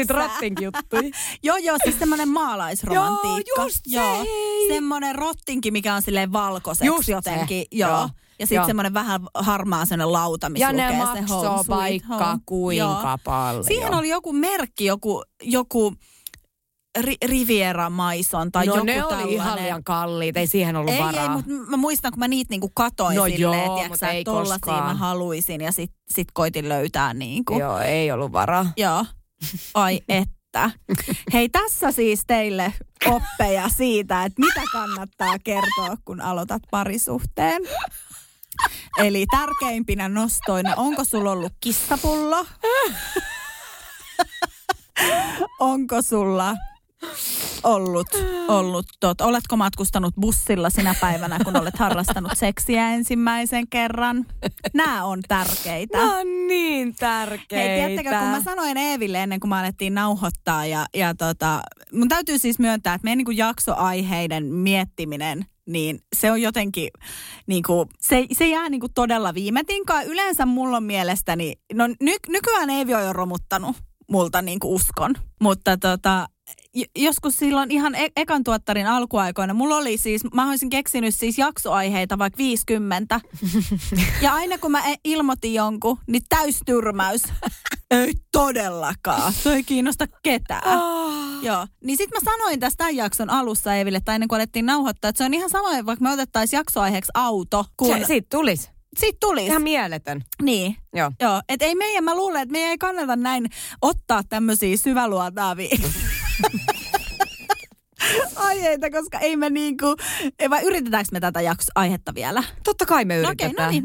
Rottinkin juttui? Joo, joo, siis semmoinen maalaisromantiikka. Joo, just se, hei. Semmoinen rottinki, mikä on silleen valkoiseksi Just se, jotenkin. joo. Joo. Ja sitten semmoinen vähän harmaa semmoinen lauta, missä Ja ne lukee se maksoo vaikka home. kuinka Joo. paljon. Siihen oli joku merkki, joku, joku ri, Riviera Maison tai no joku ne oli tällainen. ihan liian kalliit, ei siihen ollut Ei, varaa. ei, mutta mä muistan, kun mä niitä niinku katoin No silleen, joo, tiiäksä, ei että tollasia koskaan. mä haluaisin ja sit, sit koitin löytää niinku. Joo, ei ollut varaa. Joo. Ai että. Hei, tässä siis teille oppeja siitä, että mitä kannattaa kertoa, kun aloitat parisuhteen. Eli tärkeimpinä nostoina, onko sulla ollut kissapullo? onko sulla ollut, ollut tot, oletko matkustanut bussilla sinä päivänä, kun olet harrastanut seksiä ensimmäisen kerran? Nämä on tärkeitä. Nämä on niin tärkeitä. Hei, tiedättekö, kun mä sanoin Eeville ennen kuin mä alettiin nauhoittaa ja, ja tota, mun täytyy siis myöntää, että meidän niin jaksoaiheiden miettiminen, niin se on jotenkin, niin kuin, se, se jää niin kuin todella viime tinkaan. Yleensä mulla on mielestäni, no ny, nykyään Eevi on jo romuttanut multa niin kuin uskon, mutta tota, joskus silloin ihan e- ekan tuottarin alkuaikoina, mulla oli siis, mä olisin keksinyt siis jaksoaiheita vaikka 50. Ja aina kun mä e- ilmoitin jonkun, niin täystyrmäys. Ei todellakaan. Se ei kiinnosta ketään. Oh. Joo. Niin sit mä sanoin tästä tämän jakson alussa Eeville, tai ennen kuin alettiin nauhoittaa, että se on ihan sama, vaikka me otettaisiin jaksoaiheeksi auto, kun Se, siitä tulisi. siitä tulisi. Ihan mieletön. Niin. Joo. Joo, et ei meidän, mä luulen, että meidän ei kannata näin ottaa tämmöisiä syväluotaavia aiheita, koska ei me niinku, vai yritetäänkö me tätä jakso aihetta vielä? Totta kai me No Okei, yritetään. no niin.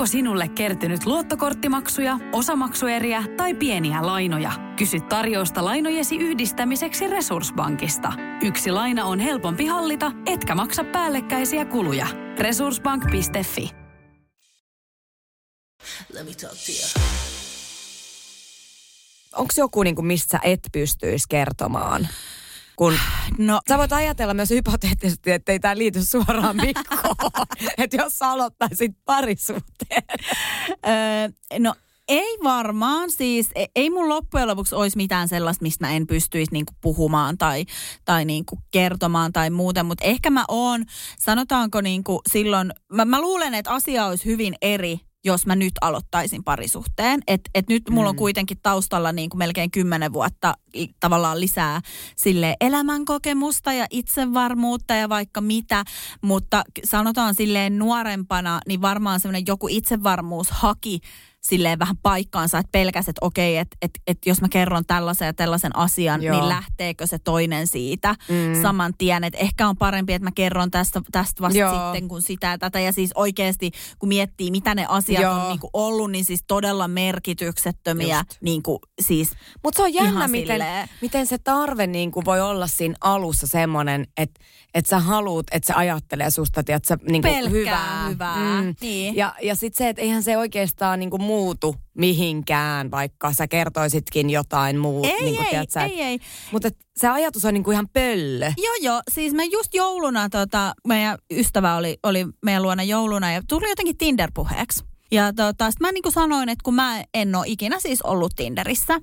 Onko sinulle kertynyt luottokorttimaksuja, osamaksueriä tai pieniä lainoja? Kysy tarjousta lainojesi yhdistämiseksi Resurssbankista. Yksi laina on helpompi hallita, etkä maksa päällekkäisiä kuluja. Resurssbank.fi Onko joku, niin kuin, mistä sä et pystyisi kertomaan? Kun No, sä voit ajatella myös hypoteettisesti, että ei tämä liity suoraan Mikkoon. että jos sä aloittaisit parisuhteen. öö, no ei varmaan siis, e- ei mun loppujen lopuksi olisi mitään sellaista, mistä mä en pystyisi niinku puhumaan tai, tai niinku kertomaan tai muuten, mutta ehkä mä oon, sanotaanko niinku silloin, mä, mä luulen, että asia olisi hyvin eri, jos mä nyt aloittaisin parisuhteen. Että et nyt mulla on kuitenkin taustalla niin kuin melkein kymmenen vuotta tavallaan lisää sille elämänkokemusta ja itsevarmuutta ja vaikka mitä. Mutta sanotaan silleen nuorempana, niin varmaan semmoinen joku itsevarmuus haki silleen vähän paikkaansa, että pelkäs, että okei, että et, et jos mä kerron tällaisen ja tällaisen asian, Joo. niin lähteekö se toinen siitä Mm. saman tien. Että ehkä on parempi, että mä kerron tästä, tästä vasta Joo. sitten kuin sitä ja tätä. Ja siis oikeasti, kun miettii, mitä ne asiat Joo. on niin kuin ollut, niin siis todella merkityksettömiä. Just. Niin kuin, siis, Mutta se on jännä, miten, silleen. miten se tarve niin kuin voi olla siinä alussa semmoinen, että et sä haluut, että se ajattelee susta, että sä niin kuin Pelkkää hyvää. hyvää. Niin. Ja, ja sitten se, että eihän se oikeastaan niin kuin muutu mihinkään, vaikka sä kertoisitkin jotain muuta. ei, niin kuin, ei, tiedät sä, ei, ei. Mutta se ajatus on niin kuin ihan pöllö. Joo, joo. Siis me just jouluna, tota, meidän ystävä oli, oli meidän luona jouluna ja tuli jotenkin Tinder-puheeksi. Ja tota, sit mä niin kuin sanoin, että kun mä en ole ikinä siis ollut Tinderissä.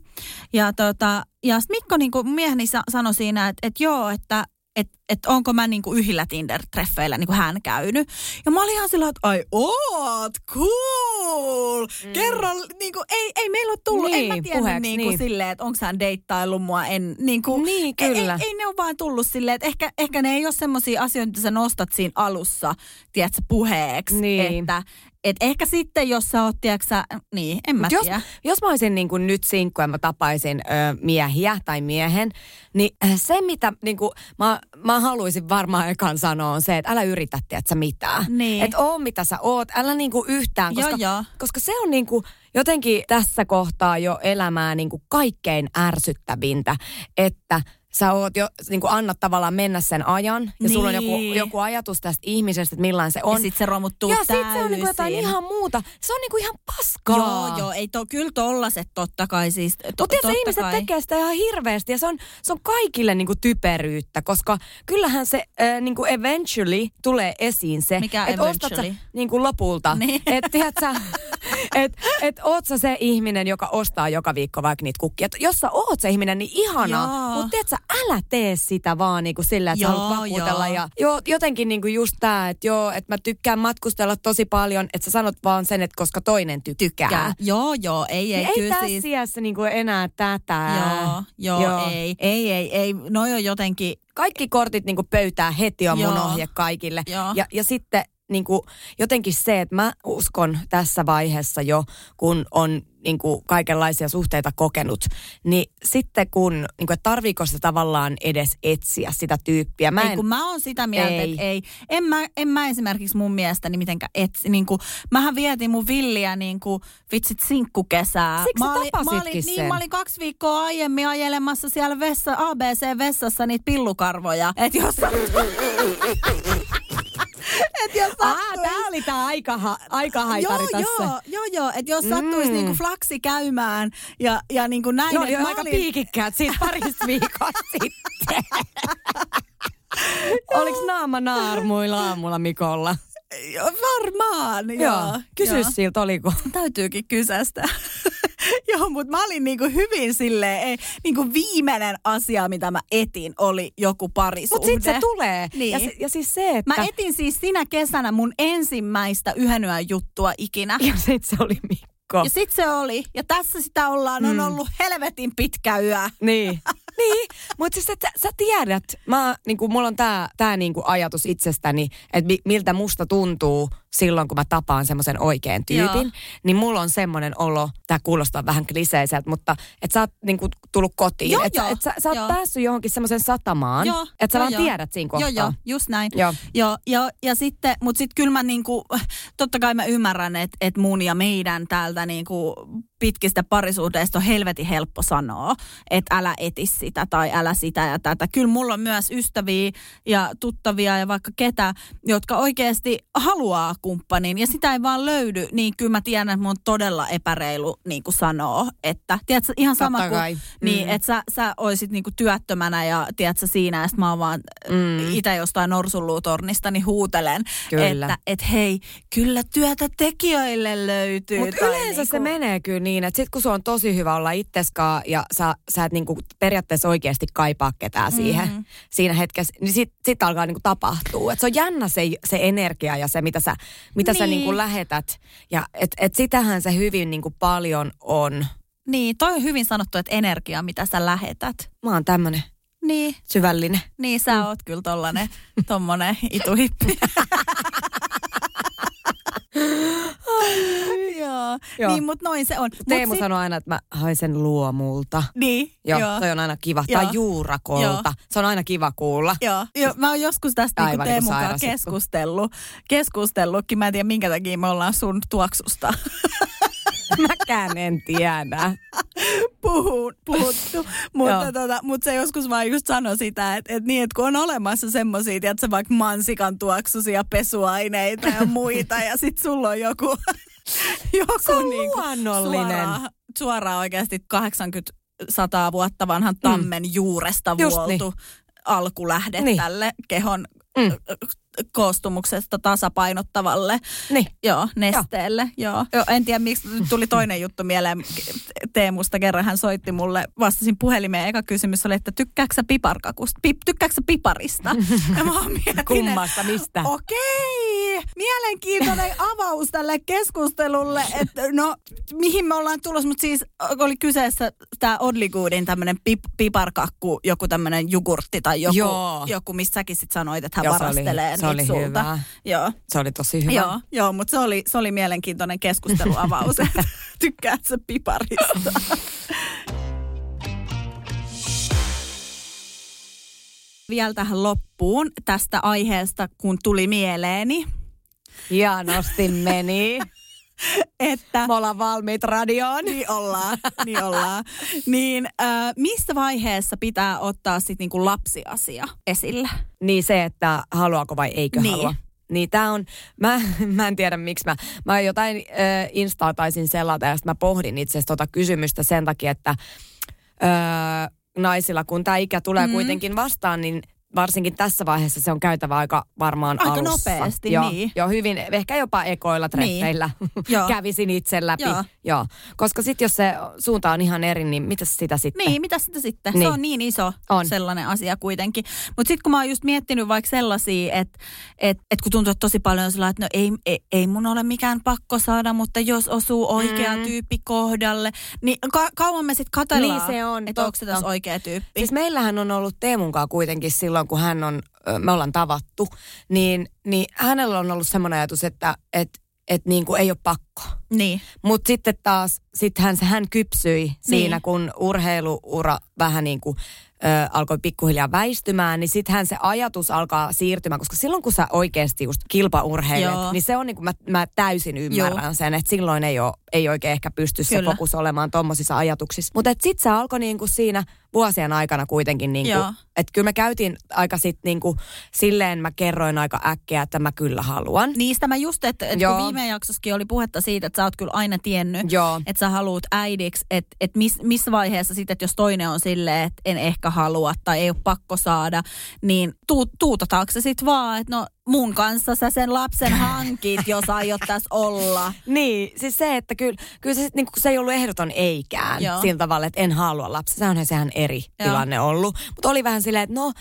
Ja, tota, ja sit Mikko niin kuin mieheni sa- sanoi siinä, että, että joo, että että et onko mä niinku yhdillä Tinder-treffeillä niinku hän käynyt. Ja mä olin ihan sillä, että ai oot, cool. Mm. Kerro, niinku, ei, ei meillä ole tullut, en mä Niin, tiennyt niinku niin. silleen, että onko hän deittaillut mua. En, niinku, Niin, ei- kyllä. Ei, ei, ne ole vaan tullut silleen, että ehkä, ehkä ne ei ole semmoisia asioita, mitä sä nostat siinä alussa, tiedätkö, puheeksi. Niin. Että et ehkä sitten, jos sä oot, tiedätkö, sä, niin, en mä jos, tiedä. jos mä olisin niin kuin nyt sinkku ja mä tapaisin ö, miehiä tai miehen, niin äh, se mitä niin kuin, mä, mä haluaisin varmaan ekan sanoa on se, että älä yritä tiedätkö, mitään. Niin. Että oo mitä sä oot, älä niin kuin yhtään, Joo, koska, joo. koska se on niin kuin jotenkin tässä kohtaa jo elämää niin kuin kaikkein ärsyttävintä, että sä oot jo, niin kuin annat tavallaan mennä sen ajan. Ja sulla on joku, Niin. joku ajatus tästä ihmisestä, että millainen se on. Ja sit se romuttuu ja sit se on niin kuin jotain täysin. ihan muuta. Se on niin kuin ihan paskaa. Joo, joo, ei to, kyllä tollaset totta kai siis. To, Mutta tiedätkö, totta ihmiset kai. tekee sitä ihan hirveästi ja se on, se on kaikille niinku typeryyttä, koska kyllähän se äh, niinku eventually tulee esiin se, Mikä että ostat sä eventually? niinku lopulta. Niin. Että tiedätkö, et, et oot sä se ihminen, joka ostaa joka viikko vaikka niitä kukkia. Et Jos sä oot se ihminen, niin ihanaa. Mutta tiedätkö, älä tee sitä vaan niinku sillä, että sä haluat vakuutella. joo. Ja, joo, jotenkin niinku just tää, että joo, että mä tykkään matkustella tosi paljon, että sä sanot vaan sen, että koska toinen tykkää. Tykkää. Joo, joo, ei, ei, Niin ei tässä siis. iässä niinku enää tätä. Joo, joo, Joo. ei, ei, ei, ei. Noi on jotenkin, Kaikki kortit niinku pöytää heti on mun Joo. ohje kaikille. Joo. Ja, ja sitten niinku, jotenkin se, että mä uskon tässä vaiheessa jo, kun on niinku, kaikenlaisia suhteita kokenut, niin sitten kun, niinku, että tarviiko se tavallaan edes etsiä sitä tyyppiä. Mä ei, en, kun mä oon sitä mieltä, Ei. että ei. En mä, en mä esimerkiksi mun mielestäni mitenkään etsi. Niin kuin, mähän vietin mun villiä niin kuin, vitsit sinkkukesää. Siksi mä olin, mä olin, niin, sen. mä olin kaksi viikkoa aiemmin ajelemassa siellä vessa, ABC-vessassa niitä pillukarvoja. Että jos Et jos sattuis- oli tää aika, aika Joo, joo, joo, joo. Että jos sattuisi Mm. niinku flaksi käymään ja, ja niinku näin, Ne oli että jo mä aika olin- piikikkäät siitä parista viikosta sitten. Oliko naama naarmuilla aamulla Mikolla? Joo, Varmaan, joo. Kysy joo. siltä, oliko. Täytyykin kysästä. Joo, mutta mä olin niinku hyvin silleen, ei, niinku viimeinen asia, mitä mä etin, oli joku parisuhde. Mutta sitten se tulee. Niin. Ja, ja siis se, että... Mä etin siis sinä kesänä mun ensimmäistä yhden juttua ikinä. Ja sit se oli Mikko. Ja sit se oli. Ja tässä sitä ollaan. On Mm. ollut helvetin pitkä yö. Niin. niin, mutta siis että sä tiedät, mä, niinku, mulla on tää, tää niinku ajatus itsestäni, että mi, miltä musta tuntuu silloin, kun mä tapaan semmoisen oikean tyypin, Joo. niin mulla on semmoinen olo, tää kuulostaa vähän kliseiseltä, mutta että sä oot niinku tullut kotiin, Joo, että sä, joo, et sä, sä oot joo. päässyt johonkin semmoisen satamaan, Joo, että sä joo, vaan joo. tiedät siinä kohtaa. Joo, joo, just näin. Joo. Joo, ja, ja sitten, mutta sitten kyllä mä niinku, totta kai mä ymmärrän, että et mun ja meidän täältä niinku pitkistä parisuhteista on helvetin helppo sanoa, että älä eti sitä tai älä sitä ja tätä. Kyllä mulla on myös ystäviä ja tuttavia ja vaikka ketä, jotka oikeasti haluaa kumppanin ja sitä ei vaan löydy, niin kyllä mä tiedän, että mun on todella epäreilu niin kuin sanoo, että tiedätkö, ihan sama Totta kuin, niin, Mm. että sä, sä oisit niinku työttömänä ja tiedätkö siinä, ja sit mä oon vaan Mm. mm. itse jostain norsunluutornista, niin huutelen, Kyllä. että et hei, kyllä työtä tekijöille löytyy. Mutta yleensä niinku- se menee kyllä niin, että sit kun se on tosi hyvä olla itseskaan ja sä, sä et niinku periaatteessa oikeasti kaipaa ketään siihen Mhm. siinä hetkessä, niin sit, sit alkaa niinku tapahtua. Et se on jännä se, se energia ja se, mitä sä, mitä sä Niin. niinku lähetät. Ja et, et sitähän se hyvin niinku paljon on. Niin, toi on hyvin sanottu, että energia, mitä sä lähetät. Mä oon tämmönen Niin, syvällinen. niin sä oot kyllä tollanen, tommonen ituhippi. Joo. Joo. Niin, mutta noin se on. Mut Teemu sit- sanoo aina, että mä haisen luomulta. Niin, Joo, joo. toi on aina kiva. Joo. Tai juurakolta. Joo. Se on aina kiva kuulla. Joo, joo, mä oon joskus tästä niinku Aivan niinku Teemun kanssa keskustellut, keskustellutkin. Mä en tiedä, minkä takia me ollaan sun tuoksusta Mäkään en tiedä. puhun, puhuttu. mutta, tota, mutta se joskus vaan just sanoi sitä, että, että, niin, että kun on olemassa semmoisia, että vaikka mansikan tuoksusia pesuaineita ja muita, ja sit sulla on joku, joku Se on niinku luonnollinen. Suoraan, suoraan oikeasti 80 100 vuotta vanhan tammen juuresta Mm. Just vuoltu alkulähde Niin. tälle kehon Mm. Koostumuksesta tasapainottavalle Niin. joo, nesteelle. Joo. Joo. En tiedä, miksi tuli toinen juttu mieleen Teemusta. Kerran hän soitti mulle, vastasin puhelimeen. Eka kysymys oli, että tykkääksä sä piparkakusta? Pip, tykkääksä sä piparista? Ja mä mietin, Kummasta, mistä? Okei, mielenkiintoinen avaus tälle keskustelulle, että no mihin me ollaan tulossa, mutta siis oli kyseessä tämä Oddly Goodin tämmöinen pip, piparkakku, joku tämmöinen jogurtti tai joku, Joo. joku missä säkin sit sanoit, että hän Joo, se oli- varastelee se oli sulta. hyvä. Joo. Se oli tosi hyvä. Joo, joo mutta se oli, se oli mielenkiintoinen keskusteluavaus, tykkäät sä piparista. Vielä tähän loppuun tästä aiheesta, kun tuli mieleeni. Hienosti meni. että Me ollaan valmiit radioon. niin ollaan, niin ollaan. Niin äh, missä vaiheessa pitää ottaa sitten niinku lapsiasia esille? Niin se, että haluaako vai eikö Niin. halua. Niin tää on, mä, mä en tiedä miksi mä, mä jotain äh, Instaa taisin selata ja mä pohdin itse asiassa tota kysymystä sen takia, että äh, naisilla kun tämä ikä tulee mm. kuitenkin vastaan, niin varsinkin tässä vaiheessa se on käytävä aika varmaan Aika alussa. nopeasti, joo, niin. Joo, hyvin, ehkä jopa ekoilla treffeillä Joo. kävisin itse läpi. Joo. Joo. Koska sitten jos se suunta on ihan eri, niin mitä sitä sitten? Niin, mitä sitä sitten? Se Niin. on niin iso On. sellainen asia kuitenkin. Mutta sitten kun mä oon just miettinyt vaikka sellaisia, että et, et kun tuntuu, että tosi paljon on sellainen, että no ei, ei, ei mun ole mikään pakko saada, mutta jos osuu oikea Mm. tyyppi kohdalle, niin ka- kauan me sitten katsellaan, Niin se on, että onko se tässä oikea tyyppi. Siis meillähän on ollut Teemunkaan kuitenkin silloin, kun hän on, me ollaan tavattu, niin, niin hänellä on ollut semmoinen ajatus, että et, et niin kuin ei ole pakko. Niin, Mutta sitten taas, sit hän, hän kypsyi siinä, Niin. kun urheiluura vähän niin kuin ö, alkoi pikkuhiljaa väistymään, niin sittenhän se ajatus alkaa siirtymään, koska silloin kun sä oikeasti just kilpaurheilet, Joo. niin se on niin kuin mä, mä täysin ymmärrän Joo. sen, että silloin ei, ole, ei oikein ehkä pysty se Kyllä. fokus olemaan tommosissa ajatuksissa. Mutta sitten se alkoi niin kuin siinä vuosien aikana kuitenkin, niin Joo. kuin, että kyllä me käytiin aika sitten niin kuin, silleen mä kerroin aika äkkiä, että mä kyllä haluan. niistä mä just, että et kun viime jaksossakin oli puhetta siitä, että sä oot kyllä aina tiennyt, Joo. että sä haluat äidiksi, että et miss, missä vaiheessa sitten, että jos toinen on silleen, että en ehkä halua tai ei ole pakko saada, niin tuu, tuutataanko se sitten vaan, että no mun kanssa sä sen lapsen hankit, jos aiot tässä olla. Niin, siis se, että kyllä, kyllä se, niin se ei ollut ehdoton eikään Joo. Sillä tavalla, että en halua lapsia. Se onhan sehän eri Joo. Tilanne ollut. Mutta oli vähän silleen, että no,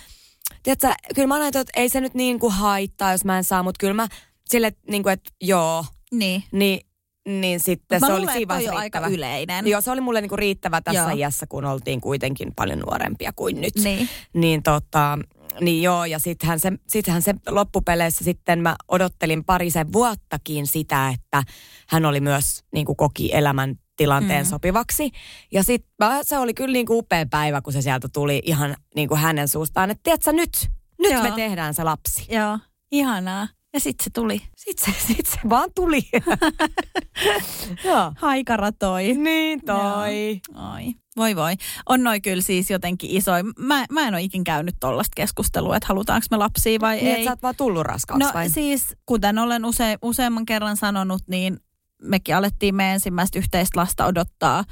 tiedätkö, kyllä mä ajattelin, että ei se nyt niin kuin haittaa, jos mä en saa, mutta kyllä mä että, niin kuin, että joo, Niin. niin, niin sitten se luulen, oli siinä vaiheessa on aika yleinen. Joo, se oli mulle niinku riittävä tässä joo. iässä, kun oltiin kuitenkin paljon nuorempia kuin nyt. Niin. Niin tota, niin joo, ja sittenhän se, sittenhän se loppupeleissä sitten mä odottelin parisen vuottakin sitä, että hän oli myös niin kuin koki elämän tilanteen Mm. sopivaksi. Ja sitten se oli kyllä niin kuin upea päivä, kun se sieltä tuli ihan niin kuin hänen suustaan, että tiedätkö nyt, nyt Joo. me tehdään se lapsi. Joo, ihanaa. Ja sitten se tuli. Sitten se, sit se vaan tuli. joo. Haikara toi. Niin toi. Ai, voi voi. On noi kyllä siis jotenkin isoja. Mä, mä en ole ikin käynyt tollasta keskustelua, että halutaanko me lapsia vai Niin, ei. että sä oot vaan tullut raskaaksi No vai? siis, kuten olen use, useamman kerran sanonut, niin mekin alettiin meidän ensimmäistä yhteistä lasta odottaa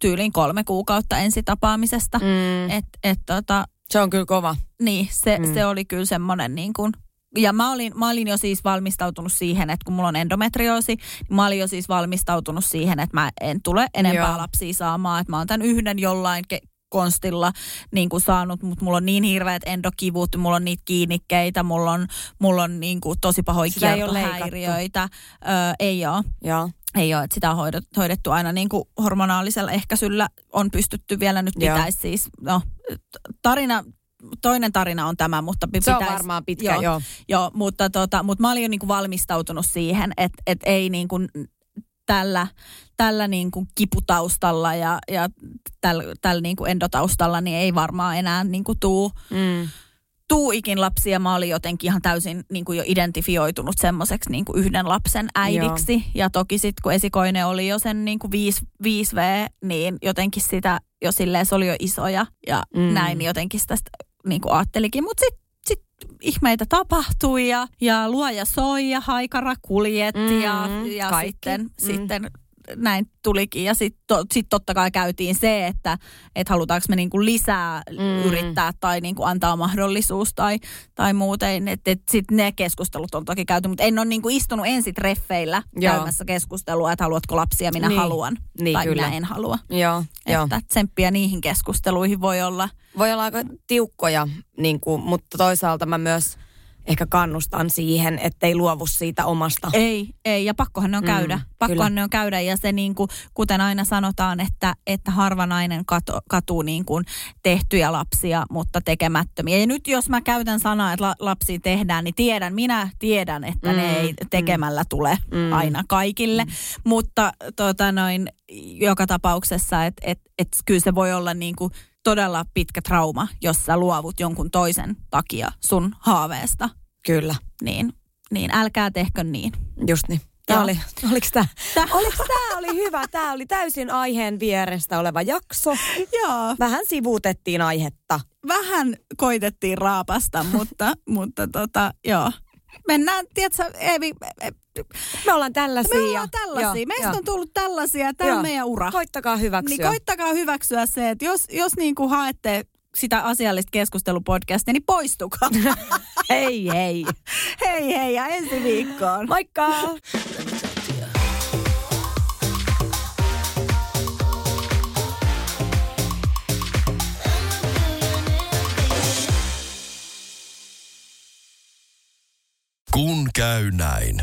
tyyliin kolme kuukautta ensitapaamisesta. Mm. Et, et tota, se on kyllä kova. niin, se. Mm. se oli kyllä semmoinen niin kuin, ja mä olin, mä olin jo siis valmistautunut siihen, että kun mulla on endometrioosi, niin mä olin jo siis valmistautunut siihen, että mä en tule enempää Joo. lapsia saamaan. Että mä oon tämän yhden jollain ke- konstilla niin kuin saanut, mutta mulla on niin hirveät endokivut, mulla on niitä kiinnikkeitä, mulla on, mulla on niin kuin tosi pahoja Sitä ei ole kiertohäiriöitä. Öö, ei ole. Joo. Ei ole, että sitä on hoidettu, hoidettu aina niin kuin hormonaalisella ehkäisyllä on pystytty vielä nyt pitäisi siis, no tarina, toinen tarina on tämä, mutta pi- Se on pitäisi, varmaan pitkä, joo. joo. Joo, mutta, tota, mutta mä olin jo niin kuin valmistautunut siihen, että et ei niin kuin tällä, tällä niin kuin kiputaustalla ja, ja tällä, tällä niin kuin endotaustalla niin ei varmaan enää niin kuin tuu, Mm. tuu ikin lapsia. Mä olin jotenkin ihan täysin niin kuin jo identifioitunut semmoiseksi niin kuin yhden lapsen äidiksi. Joo. Ja toki sitten kun esikoinen oli jo sen niin kuin 5, 5V, niin jotenkin sitä jo silleen, se oli jo iso ja. Mm. näin niin jotenkin sitä niin kuin ajattelikin. Mutta sitten sit ihmeitä tapahtui ja, ja luoja soi ja haikara kuljetti Mm, ja, ja kaikki. sitten, Mm. sitten näin tulikin. Ja sitten to, sit totta kai käytiin se, että et halutaanko me niinku lisää mm. Yrittää tai niinku antaa mahdollisuus tai, tai muuten. Että et sitten ne keskustelut on toki käyty, mutta en ole niinku istunut ensitreffeillä Joo. käymässä keskustelua, että haluatko lapsia, minä Niin. haluan. Niin, tai kyllä. minä en halua. Joo, joo. Että tsemppiä niihin keskusteluihin voi olla. Voi olla aika tiukkoja, niin kuin, mutta toisaalta mä myös ehkä kannustan siihen, ettei luovu siitä omasta. Ei, ei, ja pakkohan ne on Mm, käydä. Pakkohan kyllä. ne on käydä, ja se niin kuin, kuten aina sanotaan, että, että harva nainen kato, katuu niin kuin tehtyjä lapsia, mutta tekemättömiä. Ja nyt jos mä käytän sanaa, että la, lapsia tehdään, niin tiedän, minä tiedän, että mm, ne Mm, ei tekemällä mm, tule mm. aina kaikille. Mm. Mutta tota noin, joka tapauksessa, että et, et, kyllä se voi olla niin kuin todella pitkä trauma, jos sä luovut jonkun toisen takia sun haaveesta. Kyllä, Niin, niin älkää tehkö niin. just niin. Joo. oli, oliks tää, Tää- oliks tää oli hyvä? Tää oli täysin aiheen vierestä oleva jakso. Joo, Vähän sivuutettiin aihetta. vähän koitettiin raapasta, mutta, mutta tota, joo. Mennään, tiedätkö, Eevi, Me ollaan tällaisia. me ollaan tällaisia. Joo, Meistä joo. on tullut tällaisia, tämä on meidän ura. Koittakaa hyväksyä. Niin koittakaa hyväksyä se, että jos, jos niin kuin haette sitä asiallista keskustelupodcastia, niin poistukaa. hei hei. hei hei ja ensi viikkoon. Moikka! Kun käy näin.